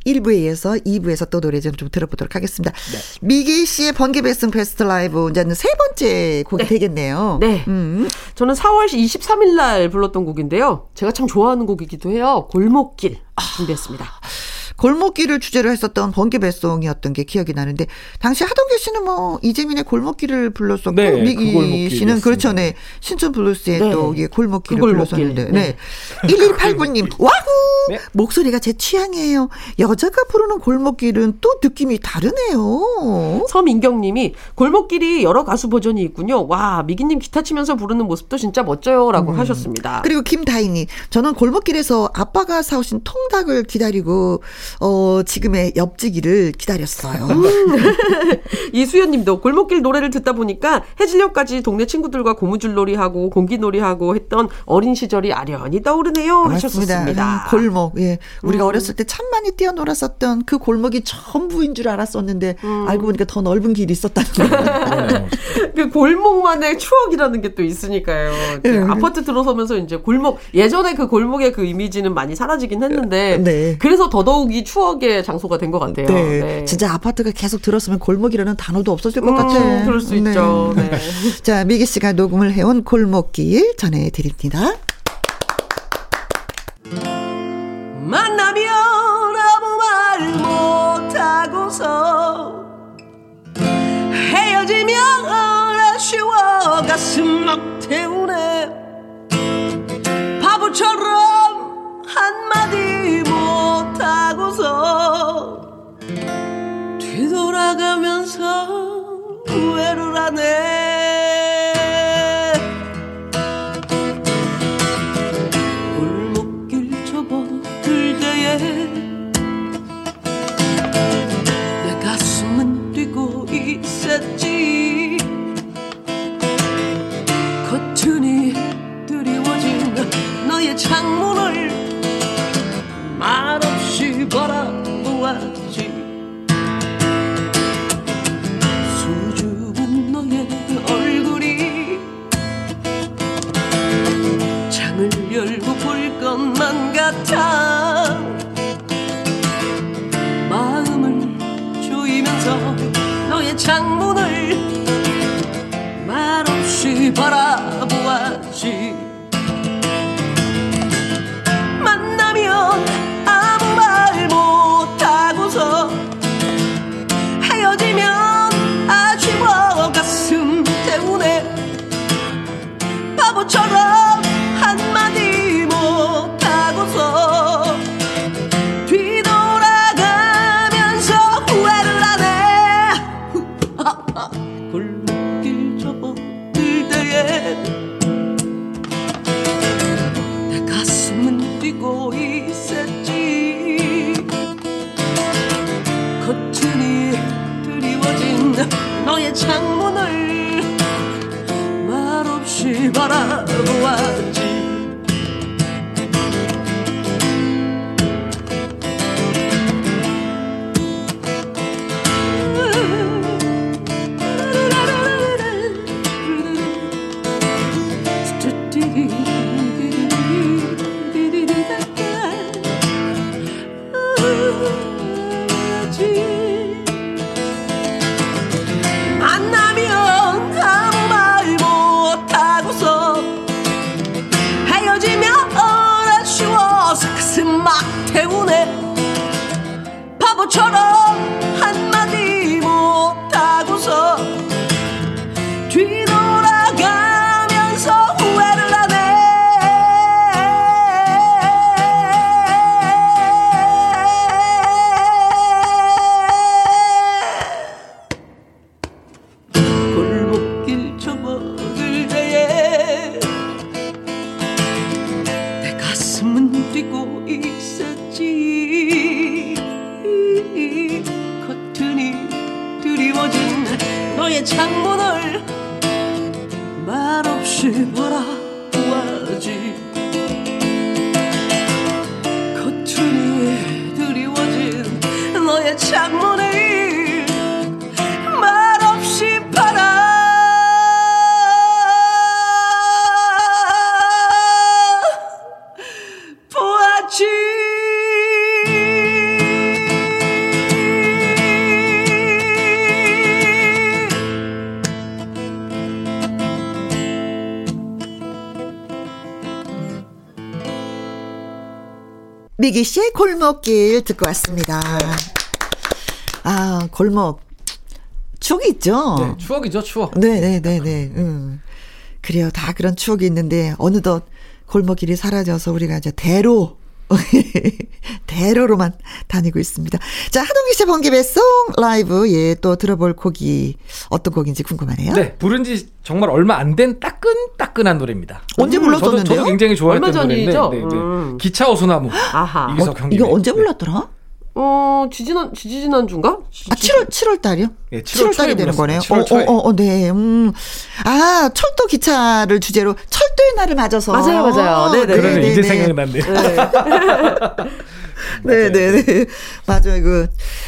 1부에 이어서 2부에서 또 노래 좀, 좀 들어보도록 하겠습니다. 미기 씨의 번개배송 베스트 라이브, 이제는 세 번째 곡이 되겠네요. 네. 음. 저는 4월 23일 날 불렀던 곡인데요. 제가 참 좋아하는 곡이기도 해요. 골목길 준비했습니다. 골목길을 주제로 했었던 번개 배송이었던 게 기억이 나는데 당시 하동규 씨는 뭐 이재민의 골목길을 불렀었고 네, 그 미기 골목길이었습니다. 씨는 그렇죠 네 신촌 블루스의 네. 또 이게 골목길을 그 골목길. 불렀었는데 네. 네 1189님 wow 네. 목소리가 제 취향이에요 여자가 부르는 골목길은 또 느낌이 다르네요 서민경 님이 골목길이 여러 가수 버전이 있군요. 와 미기 님 기타 치면서 부르는 모습도 진짜 멋져요라고 하셨습니다. 그리고 김다희 님 저는 골목길에서 아빠가 사오신 통닭을 기다리고 어 지금의 옆지기를 기다렸어요 이수연 님도 골목길 노래를 듣다 보니까 해질녘까지 동네 친구들과 고무줄놀이 하고 공기놀이 하고 했던 어린 시절이 아련히 떠오르네요 하셨습니다. 음, 골목. 예. 우리가 어렸을 때 참 많이 뛰어놀았었던 그 골목이 전부인 줄 알았었는데 알고 보니까 더 넓은 길이 있었다는 거. 그러네요. 그 골목만의 추억이라는 게 또 있으니까요. 예. 아파트 들어서면서 이제 골목 예전에 그 골목의 그 이미지는 많이 사라지긴 했는데 네. 그래서 더더욱이 추억의 장소가 된 것 같아요. 네. 진짜 아파트가 계속 들었으면 골목이라는 단어도 없어질 것 음, 같아. 그럴 수 네. 있죠. 네. 자, 미기 씨가 녹음을 해온 골목길 전해드립니다. 만나면 아무 말 못하고서 헤어지면 아쉬워 가슴 막 태우네 바보처럼 한마디 못하고서 뒤돌아가면서 후회를 하네. 골목길 접어들 때에 내 가슴은 뛰고 있었지 미기 씨의 골목길 듣고 왔습니다. 아, 골목. 추억이 있죠? 네, 추억이죠, 추억. 네네네네. 음. 그래요. 다 그런 추억이 있는데, 어느덧 골목길이 사라져서 우리가 이제 대로, 대로로만 다니고 있습니다. 자, 하동기 씨의 번개 배송 라이브, 예, 또 들어볼 곡이 어떤 곡인지 궁금하네요. 네, 부른 지 정말 얼마 안 된 따끈따끈한 노래입니다. 언제 음, 불렀었는데요? 저도, 저도 굉장히 좋아했던 얼마 노래인데, 전이죠? 네, 네. 음. 기차 오소나무 아하. 이기석 어, 형님. 이거 언제 불렀더라? 어, 지지난, 지지난 주인가? 아, 7월, 7월 달이요? 예, 7월 7월 달이 되는 거네요. 불렀어요. 7월 초에. 어, 어, 어, 네. 음. 아, 철도 기차를 주제로 철도의 날을 맞아서. 맞아요, 맞아요. 네네. 그러네, 네, 이제 네. 생각났네. 네, 네, 네. 맞아요. 그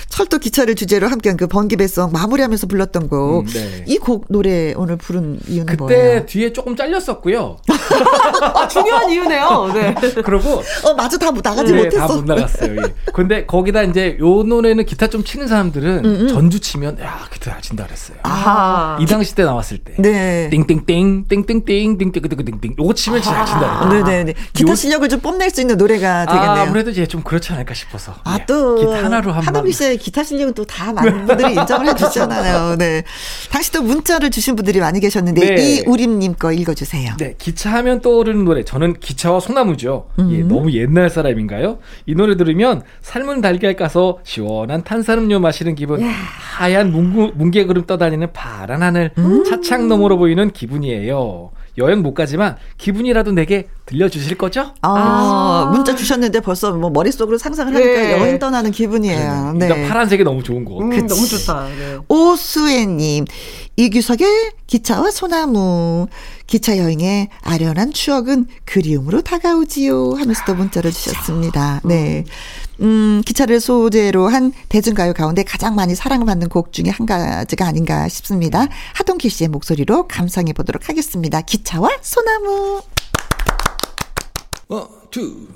철도 기차를 주제로 함께한 그 번기배송 마무리하면서 불렀던 곡. 음, 네. 이곡 노래 오늘 부른 이유는 그때 뭐예요? 뒤에 조금 잘렸었고요. 아, 중요한 이유네요. 네. 그러고 어, 맞아. 다 나가지 네, 못했어. 다 못 나갔어요. 예. 근데 거기다 이제 요 노래는 기타 좀 치는 사람들은 전주 치면 야 기타 잘 친다 그랬어요. 아. 이 당시 때 나왔을 때. 네. 띵띵띵 띵띵띵 띵띵띵띵띵 요거 치면 진짜 잘 친다 그랬어요. 네네 네. 기타 요- 실력을 좀 뽐낼 수 있는 노래가 되겠네요. 아, 아무래도 이제 좀 그렇 지 않을까 싶어서. 아, 예. 또. 기타 하나로 한번 하동기 씨의 기타 실력은 또 다 많은 분들이 인정을 해주시잖아요. 네. 당시 또 문자를 주신 분들이 많이 계셨는데, 네. 이우림님 거 읽어주세요. 네, 기차 하면 떠오르는 노래. 저는 기차와 소나무죠. 예, 너무 옛날 사람인가요? 이 노래 들으면 삶은 달걀 까서 시원한 탄산음료 마시는 기분. 하얀 뭉구, 뭉게구름 떠다니는 파란 하늘. 차창 너머로 보이는 기분이에요. 여행 못 가지만 기분이라도 내게 들려주실 거죠? 아, 아. 문자 주셨는데 벌써 뭐 머릿속으로 상상을 하니까 네. 여행 떠나는 기분이에요. 일단 네. 파란색이 너무 좋은 거. 음, 그치. 너무 좋다. 네. 오수애님, 이규석의 기차와 소나무. 기차 여행의 아련한 추억은 그리움으로 다가오지요. 하면서 또 문자를 주셨습니다. 네. 음, 기차를 소재로 한 대중가요 가운데 가장 많이 사랑받는 곡 중에 한 가지가 아닌가 싶습니다. 하동기 씨의 목소리로 감상해 보도록 하겠습니다. 기차와 소나무. one, two.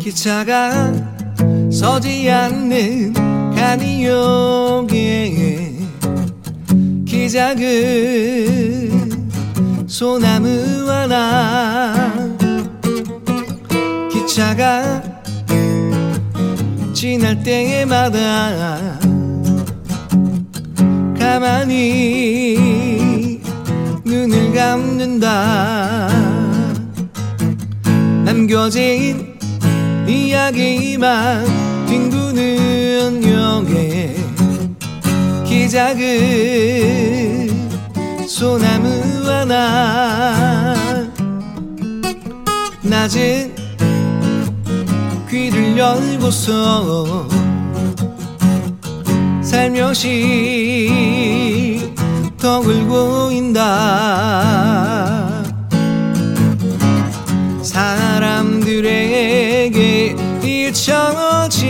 기차가 서지 않는 간이역에 기작은 소나무 하나 기차가 지날 때마다 가만히 눈을 감는다. 남겨진 이야기만 뒹구는 역에 기작은 소나무 하나 낮은 귀를 열고서 살며시 덕을 보인다. 사람들에게 일처진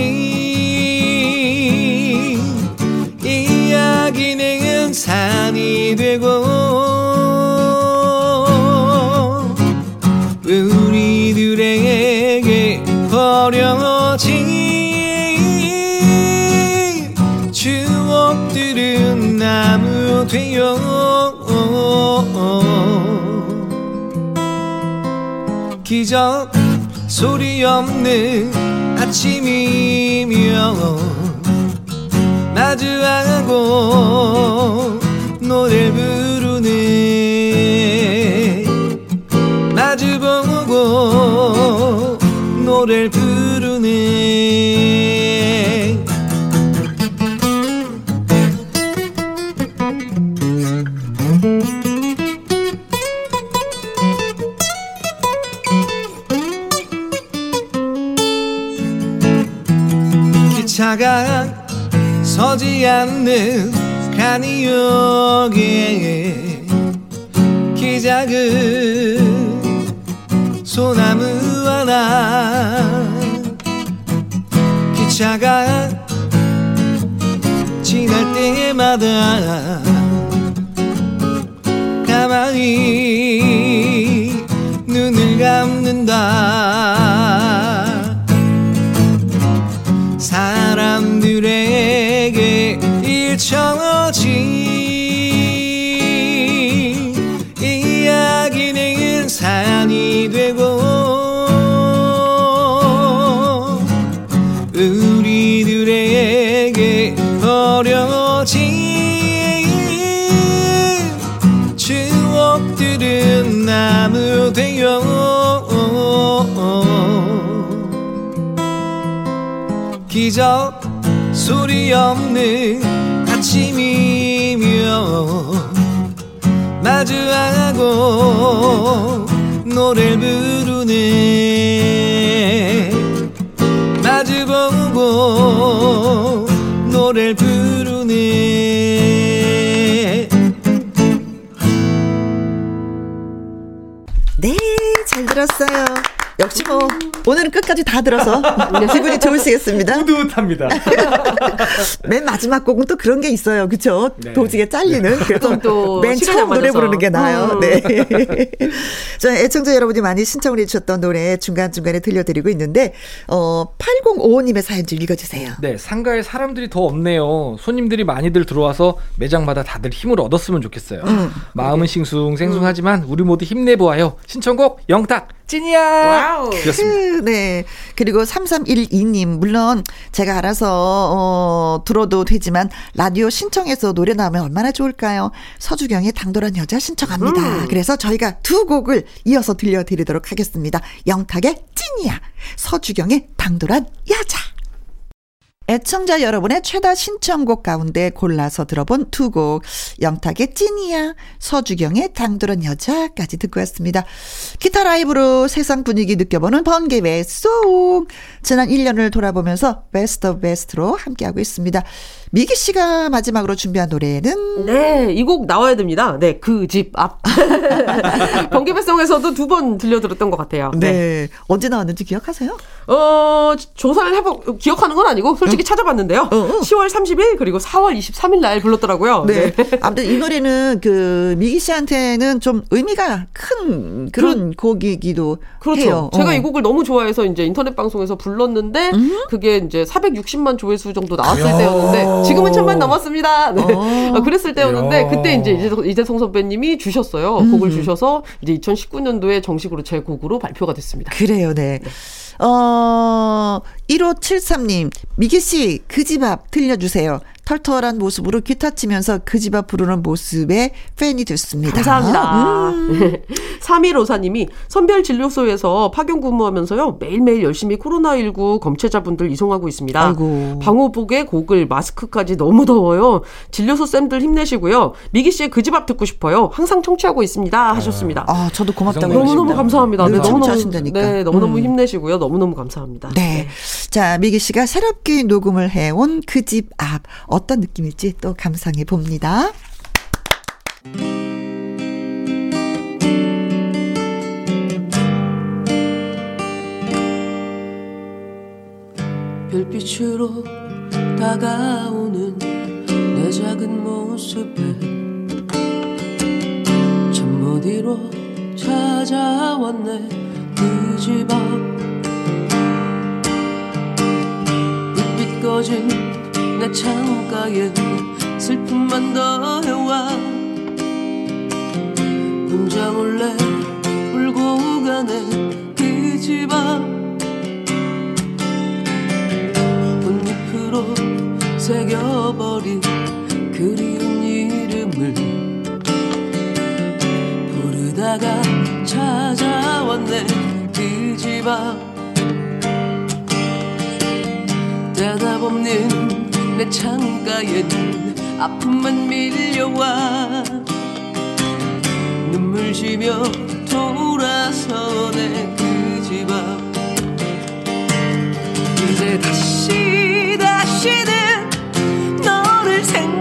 이야기는 산이 되고 우리들에게 버려진 추억들은 나무 되어 기적 소리 없는 아침이며 마주하고 노래 부르네. 마주보고 노래를 부르네 않는 간이역에 키 작은 소나무 하나 기차가 지날 때마다 가만히 눈을 감는다 없는 아침이며 마주하고 노래를 부르네 마주보고 노래를 부르네 네, 잘 들었어요. 역시 뭐 오늘은 끝까지 다 들어서 기분이 좋으시겠습니다. 뿌듯합니다. 맨 마지막 곡은 또 그런 게 있어요. 그쵸? 네. 도지게 잘리는. 그래서 그건 또맨 처음 안 노래 맞아서. 부르는 게 나아요. 음. 네. 저 애청자 여러분이 많이 신청을 해주셨던 노래 중간중간에 들려드리고 있는데, 어, 8055님의 사연 좀 읽어주세요. 네, 상가에 사람들이 더 없네요. 손님들이 많이들 들어와서 매장마다 다들 힘을 얻었으면 좋겠어요. 마음은 싱숭생숭하지만 우리 모두 힘내보아요. 신청곡 영탁 찐이야. wow. 그렇습니다. 그, 네. 그리고 3312님, 물론 제가 알아서, 어, 들어도 되지만, 라디오 신청해서 노래 나오면 얼마나 좋을까요? 서주경의 당돌한 여자 신청합니다. 그래서 저희가 두 곡을 이어서 들려드리도록 하겠습니다. 영탁의 찐이야. 서주경의 당돌한 여자. 애청자 여러분의 최다 신청곡 가운데 골라서 들어본 두 곡, 영탁의 찐이야, 서주경의 당돌한 여자까지 듣고 왔습니다. 기타 라이브로 세상 분위기 느껴보는 번개배송! 지난 1년을 돌아보면서 best of best로 함께하고 있습니다. 미기 씨가 마지막으로 준비한 노래는 네, 이 곡 나와야 됩니다. 네, 그 집 앞. 번개배송에서도 두 번 들려드렸던 것 같아요. 네. 언제 나왔는지 기억하세요? 어, 조사를 해보, 기억하는 건 아니고, 솔직히 찾아봤는데요. 어, 어. 10월 30일, 그리고 4월 23일 날 불렀더라고요. 네. 아무튼 이 노래는 그 미기 씨한테는 좀 의미가 큰 그런 곡이기도 그렇죠. 해요. 제가 어. 이 곡을 너무 좋아해서 이제 인터넷 방송에서 불렀는데, 그게 이제 460만 조회수 정도 나왔을 때였는데, 지금은 천만 넘었습니다. 네. 어, 그랬을 때였는데, 야. 그때 이제 이재성, 선배님이 주셨어요. 음. 곡을 주셔서, 이제 2019년도에 정식으로 제 곡으로 발표가 됐습니다. 그래요, 네. 어, 1573님, 미기 씨, 그 집 앞 들려주세요. 털털한 모습으로 기타 치면서 그 집 앞 부르는 모습에 팬이 됐습니다. 감사합니다. 음. 3154님이 선별진료소에서 파견 근무하면서요. 매일매일 열심히 코로나19 검체자분들 이송하고 있습니다. 아이고. 방호복에 고글, 마스크까지 너무 더워요. 진료소 쌤들 힘내시고요. 미기 씨의 그 집 앞 듣고 싶어요. 항상 청취하고 있습니다. 하셨습니다. 아, 저도 고맙다고 너무너무. 감사합니다. 늘 네, 너무너무, 청취하신다니까. 네, 너무너무 음. 힘내시고요. 너무너무 감사합니다. 네. 자, 미기 씨가 새롭게 녹음을 해온 그 집 앞. 어떤 느낌일지 또 감상해 봅니다. 별빛으로 다가오는 내 작은 모습에 잠못 이뤄 찾아왔네 그 집 앞 꺼진 내 창가에 슬픔만 더해와. 혼자 몰래 울고 가네 그집앞 꽃잎으로 새겨버린 그리운 이름을 부르다가 찾아왔네 그집앞 대답 없는 내 창가엔 아픔만 밀려와 눈물 지며 돌아서네 그집 앞 이제 다시 다시는 너를 생각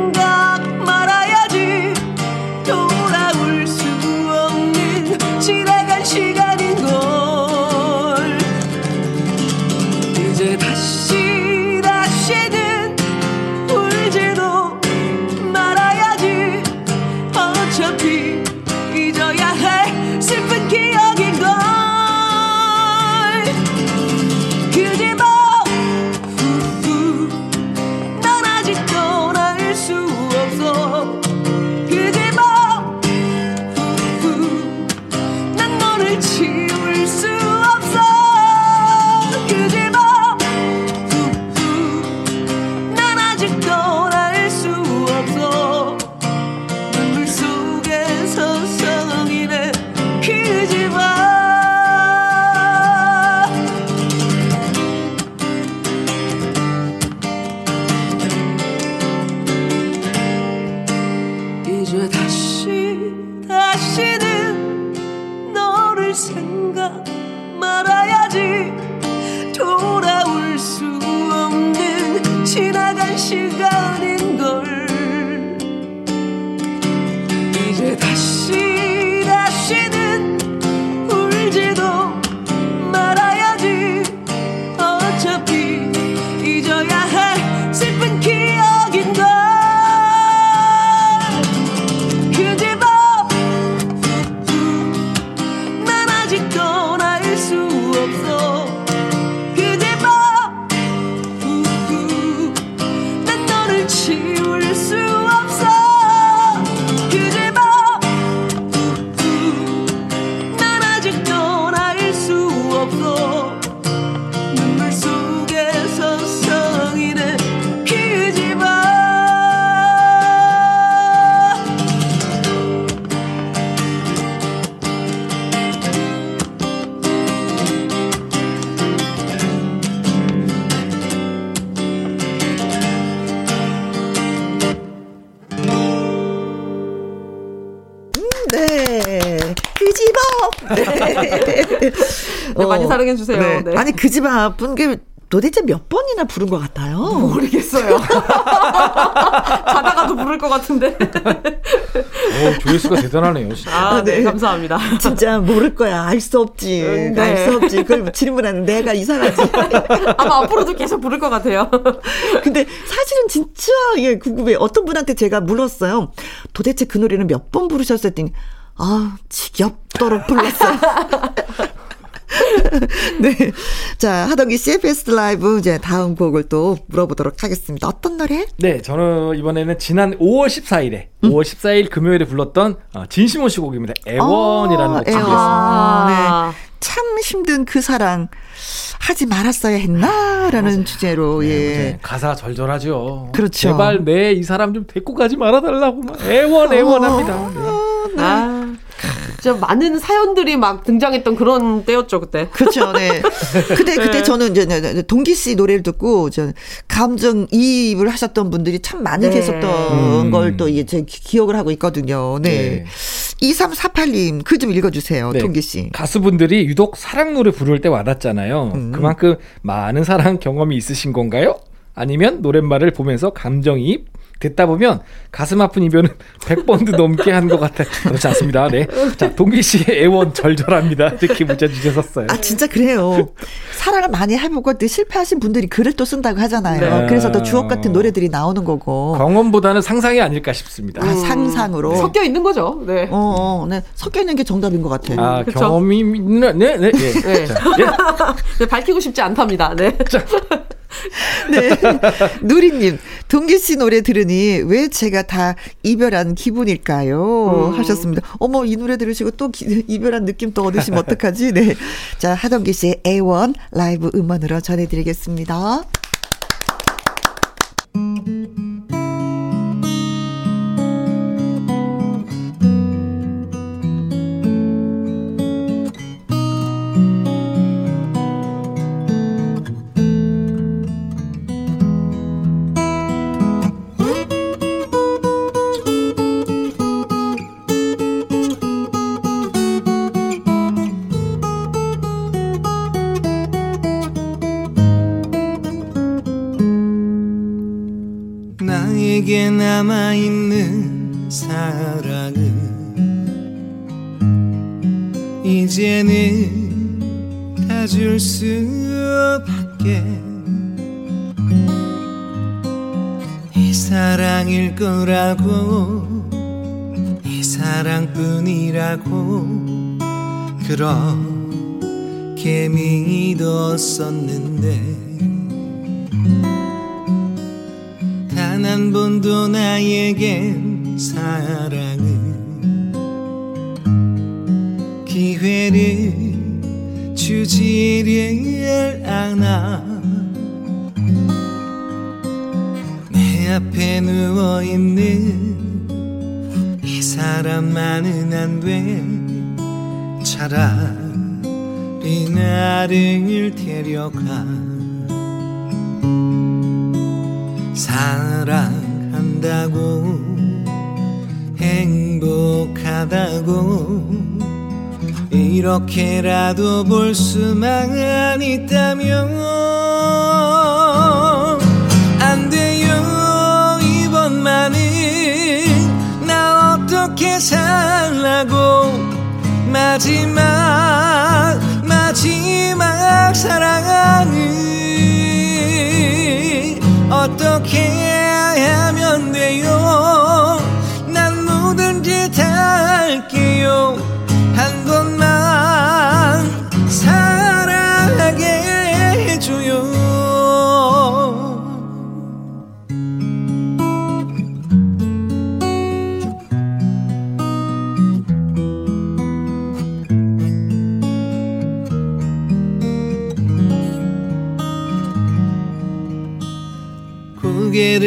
사랑해 주세요. 네. 네. 아니, 그 집 앞은 그 도대체 몇 번이나 부른 것 같아요? 모르겠어요. 자다가도 부를 것 같은데. 오, 조회수가 대단하네요. 진짜. 아, 네, 네. 감사합니다. 진짜 모를 거야. 알 수 없지. 음, 네. 알수 없지. 그걸 질문하는 내가 이상하지. 아마 앞으로도 계속 부를 것 같아요. 근데 사실은 진짜 예, 궁금해. 어떤 분한테 제가 물었어요. 도대체 그 노래는 몇 번 부르셨어요? 했더니 아, 지겹도록 불렀어요. 네. 자, 하동기 CFS 라이브 이제 다음 곡을 또 물어보도록 하겠습니다. 어떤 노래? 네, 저는 이번에는 지난 5월 14일에 5월 14일 금요일에 불렀던 어, 진심원 씨 곡입니다. 애원이라는 아, 곡 준비했습니다. 애원. 아, 네. 참 힘든 그 사랑 하지 말았어야 했나라는 주제로 예. 네, 가사 절절하죠. 그렇죠. 제발 내 이 사람 좀 데리고 가지 말아달라고 막 애원 애원합니다. 네. 아, 진짜 많은 사연들이 막 등장했던 그런 때였죠, 그때. 그렇죠. 네. 근데 그때 저는 이제 네, 네, 동기 씨 노래를 듣고 저 감정 이입을 하셨던 분들이 참 많이 네. 계셨던 음. 걸또 제 기억을 하고 있거든요. 네. 네. 2348님 글좀 읽어주세요. 네, 동기 씨. 가수분들이 유독 사랑 노래 부를 때 와닿잖아요. 음. 그만큼 많은 사랑 경험이 있으신 건가요? 아니면 노랫말을 보면서 감정이입? 듣다 보면 가슴 아픈 이별은 100번도 넘게 한 것 같아. 그렇지 않습니다. 네. 자, 동기 씨의 애원 절절합니다. 이렇게 문자 주셨어요. 아 진짜 그래요. 사랑을 많이 해보고 또 실패하신 분들이 글을 또 쓴다고 하잖아요. 네. 그래서 또 주옥 같은 노래들이 나오는 거고. 경험보다는 상상이 아닐까 싶습니다. 아, 상상으로. 섞여 있는 거죠. 네. 어, 어, 네. 섞여 있는 게 정답인 것 같아요. 아, 그쵸. 경험이 네, 네, 네. 예. 네. 자, 예. 네, 밝히고 싶지 않답니다. 네. 네. 누리님, 동기 씨 노래 들으니 왜 제가 다 이별한 기분일까요? 음. 하셨습니다. 어머, 이 노래 들으시고 또 기- 이별한 느낌 또 얻으시면 어떡하지? 네. 자, 하동기 씨의 A1 라이브 음원으로 전해드리겠습니다. 남아있는 사랑은 이제는 다 줄 수밖에 이 사랑일 거라고 이 사랑뿐이라고 그렇게 믿었었는데 단 한 번도 나에겐 사랑은 기회를 주지를 않아. 내 앞에 누워있는 이 사람만은 안 돼. 차라리 나를 데려가 사랑한다고 행복하다고 이렇게라도 볼 수만 있다면 안 돼요. 이번만은 나 어떻게 살라고. 마지막 마지막 사랑은 어떻게 하면 돼요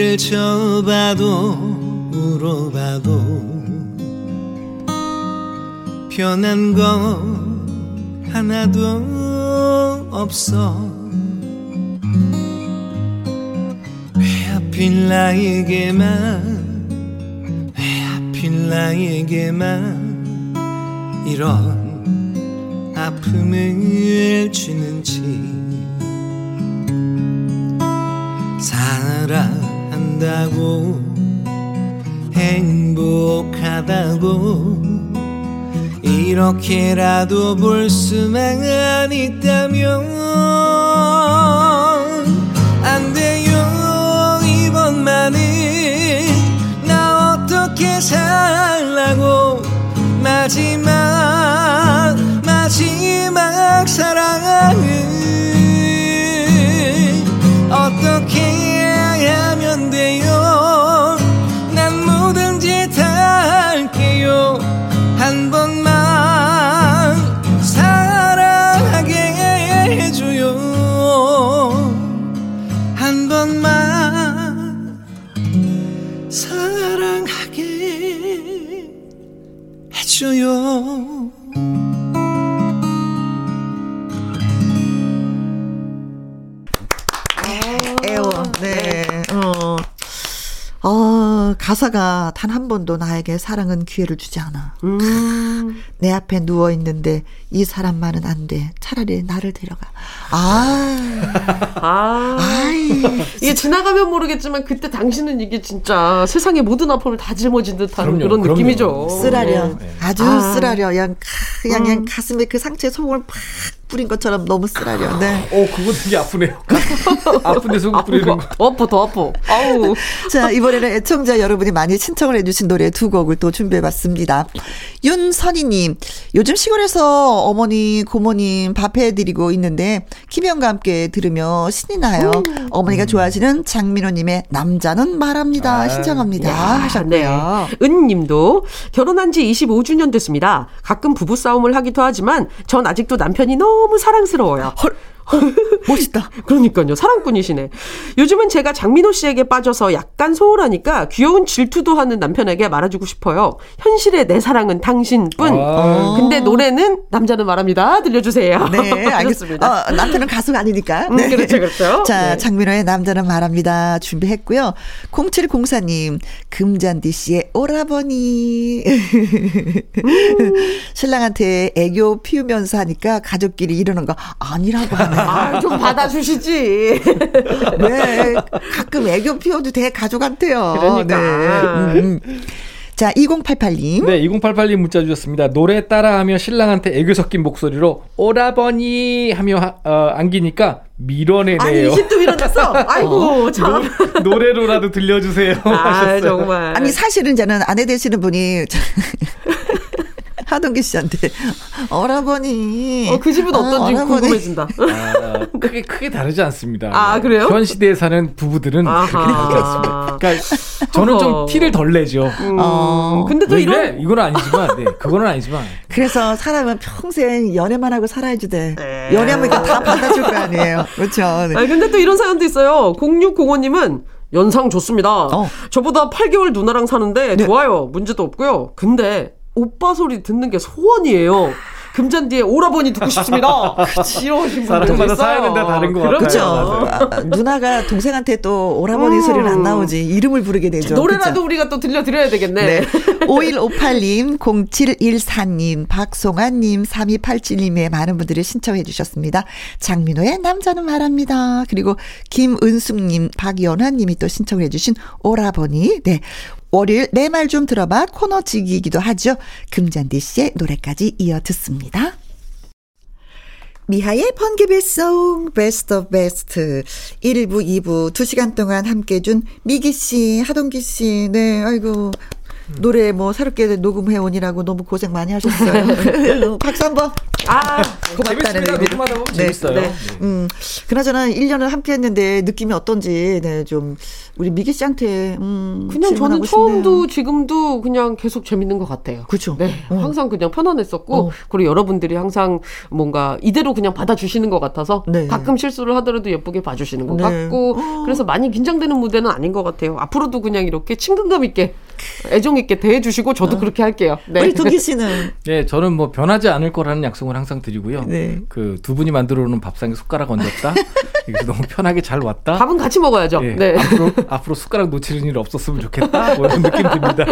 고개를 쳐봐도 물어봐도 변한 거 하나도 없어. 왜 하필 나에게만 왜 하필 나에게만 이런 아픔을 주는지. 사랑 한다고 행복하다고 이렇게라도 볼 수만 있다면 안 돼요. 이번만은 나 어떻게 살라고? 마지막 마지막 사랑은 어떻게 하면 돼 가사가 단 한 번도 나에게 사랑은 기회를 주지 않아. 음. 내 앞에 누워 있는데 이 사람만은 안 돼. 차라리 나를 데려가. 아, 아. 아이. 이게 지나가면 모르겠지만 그때 당신은 이게 진짜 세상의 모든 아픔을 다 짊어진 듯한 그럼요, 그런 그럼요. 느낌이죠. 쓰라려. 네. 아주 아. 쓰라려. 그냥, 카- 그냥, 그냥 가슴에 그 상처에 소금을 팍 뿌린 것처럼 너무 쓰라려. 네. 어, 그거 되게 아프네요. 아픈데 소금 뿌리는 거. 더 아파, 더 아파. 아우. 자, 이번에는 애청자 여러분이 많이 신청을 해주신 노래 두 곡을 또 준비해봤습니다. 윤선희님, 요즘 시골에서 어머니, 고모님 밥 해드리고 있는데, 김영과 함께 들으며 신이 나요. 어머니가 좋아하시는 장민호님의 남자는 말합니다. 아, 신청합니다. 야, 하셨네요. 네. 은님도 결혼한 지 25주년 됐습니다. 가끔 부부 싸움을 하기도 하지만 전 아직도 남편이 너무 사랑스러워요. 헐, 멋있다. 그러니까요. 사랑꾼이시네. 요즘은 제가 장민호 씨에게 빠져서 약간 소홀하니까 귀여운 질투도 하는 남편에게 말해주고 싶어요. 현실의 내 사랑은 당신뿐. 아. 근데 노래는 남자는 말합니다. 들려주세요. 네, 알겠습니다. 어, 남편은 가수가 아니니까. 음, 그렇죠, 그렇죠. 자, 네. 장민호의 남자는 말합니다. 준비했고요. 0704님, 금잔디 씨의 오라버니. 신랑한테 애교 피우면서 하니까 가족끼리 이러는 거 아니라고 하네. 아, 좀 받아주시지. 왜? 가끔 애교 피워도 돼, 가족한테요. 그러니까. 네. 음, 음. 자, 2088님. 네, 2088님 문자 주셨습니다. 노래 따라하며 신랑한테 애교 섞인 목소리로 오라버니 하며 하- 어, 안기니까 밀어내네요. 아니, 입도 밀어냈어. 아이고, 참. 노, 래로라도 들려주세요. 아, 하셨어요. 정말. 아니 사실은 저는 아내 되시는 분이 하동기 씨한테 어라버니. 어, 그 집은 어떤지 어라버니. 궁금해진다. 아, 크게 크게 다르지 않습니다. 아, 그래요? 현 시대에 사는 부부들은 그렇게 다르지 않습니다. 그러니까 저는 좀. 티를 덜 내죠. 어. 근데 또왜 이런. 이래? 이건 아니지만, 네, 그거는 아니지만. 그래서 사람은 평생 연애만 하고 살아야지 돼. 네. 연애하면 다 받아줄 거 아니에요. 그렇죠. 네. 아니, 근데 또 이런 사연도 있어요. 0605님은 연상 좋습니다. 어. 저보다 8개월 누나랑 사는데 좋아요. 문제도 없고요. 근데 오빠 소리 듣는 게 소원이에요. 금잔디에 오라버니 듣고 싶습니다. 이러신 분들 사람마다 다 다른 것 같아요. 그렇죠. 아, 누나가 동생한테 또 오라버니 음. 소리는 안 나오지. 이름을 부르게 되죠. 노래라도 그렇죠? 우리가 또 들려드려야 되겠네. 네. 5158님, 0714님, 박송아님, 3287님의 많은 분들이 신청해 주셨습니다. 장민호의 남자는 말합니다. 그리고 김은숙님, 박연화님이 또 신청해 주신 오라버니. 네. 월요일 내 말 좀 들어봐 코너지기이기도 하죠. 금잔디 씨의 노래까지 이어 듣습니다. 미하의 번개배송 best of best 1부 2부 2시간 동안 함께 해준 미기 씨, 하동기 씨. 네. 아이고. 노래 뭐 새롭게 녹음해 오니라고 너무 고생 많이 하셨어요. 박수 한 번. 아, 고맙다는. 의미로. 네, 재밌어요. 네. 네. 음, 그나저나 1년을 함께 했는데 느낌이 어떤지, 네, 좀, 우리 미기 씨한테, 음. 그냥 저는 싶네요. 처음도 지금도 그냥 계속 재밌는 것 같아요. 그쵸. 네, 어. 항상 그냥 편안했었고 어. 그리고 여러분들이 항상 뭔가 이대로 그냥 받아주시는 것 같아서 네. 가끔 실수를 하더라도 예쁘게 봐주시는 것 네. 같고 그래서 많이 긴장되는 무대는 아닌 것 같아요. 앞으로도 그냥 이렇게 친근감 있게 애정 있게 대해주시고 저도 그렇게 할게요. 네. 우리 동기 씨는, 네, 저는 뭐 변하지 않을 거라는 약속을 항상 드리고요. 네. 그 두 분이 만들어 놓은 밥상에 숟가락 얹었다. 이게 너무 편하게 잘 왔다. 밥은 같이 먹어야죠. 예, 네. 앞으로 앞으로 숟가락 놓치는 일 없었으면 좋겠다. 뭐 이런 느낌 듭니다.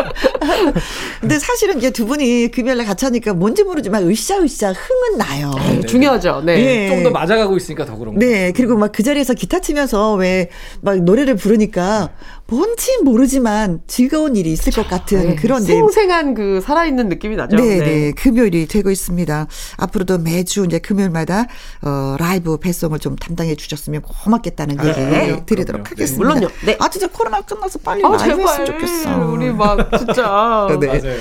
근데 사실은 이제 두 분이 금요일에 같이 하니까 뭔지 모르지만 으쌰으쌰 흥은 나요. 네, 중요하죠. 네. 예. 좀더 맞아가고 있으니까 더 그런 거. 네, 그리고 막 그 자리에서 기타 치면서 왜 막 노래를 부르니까 뭔지 모르지만 즐거운 일이 있을 것 같은 네. 그런 네. 생생한 그 살아있는 느낌이 나죠. 네, 네, 금요일이 되고 있습니다. 앞으로도 매주 이제 금요일마다 어, 라이브 배송을 좀 담당해 주셨으면 고맙겠다는 얘기 그럼요, 드리도록 그럼요. 하겠습니다. 물론요. 네. 아, 진짜 코로나 끝나서 빨리 아, 라이브 했으면 제발. 좋겠어. 우리 막 진짜. 네. 맞아요.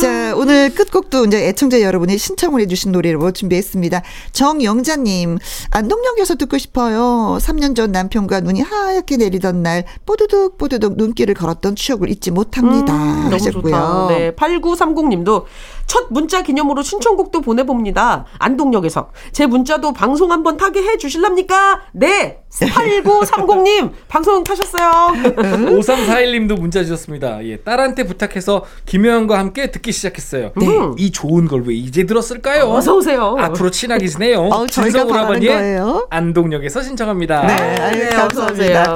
자, 오늘 끝곡도 이제 애청자 여러분이 신청을 해주신 노래로 준비했습니다. 정영자님, 안동역에서 듣고 싶어요. 3년 전 남편과 눈이 하얗게 내리던 날, 뽀드득 뽀드득 눈길을 걸었던 추억을 잊지 못합니다. 음, 너무 하셨고요. 좋다. 네, 8930님도 첫 문자 기념으로 신청곡도 보내봅니다. 안동역에서 제 문자도 방송 한번 타게 해 주실랍니까? 네, 8930님 방송 타셨어요. 5341님도 문자 주셨습니다. 예, 딸한테 부탁해서 김효연과 함께 듣기 시작했어요. 네. 이 좋은 걸 왜 이제 들었을까요? 어서 오세요. 앞으로 친하게 지내요. 어우, 저희가 진성 바라는 거예요. 안동역에서 신청합니다. 네, 아유, 네, 감사합니다.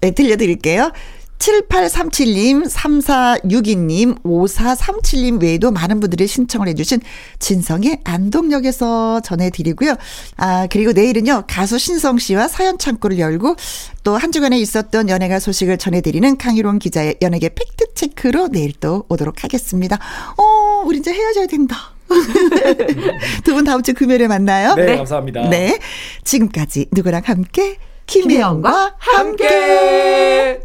네, 들려드릴게요. 7837님, 3462님, 5437님 외에도 많은 분들이 신청을 해주신 진성의 안동역에서 전해드리고요. 아, 그리고 내일은요, 가수 신성 씨와 사연 창고를 열고 또 한 주간에 있었던 연예가 소식을 전해드리는 강희롱 기자의 연예계 팩트체크로 내일 또 오도록 하겠습니다. 어, 우리 이제 헤어져야 된다. 두 분 다음 주 금요일에 만나요. 네, 감사합니다. 네. 지금까지 누구랑 함께 김혜영과 함께. 함께.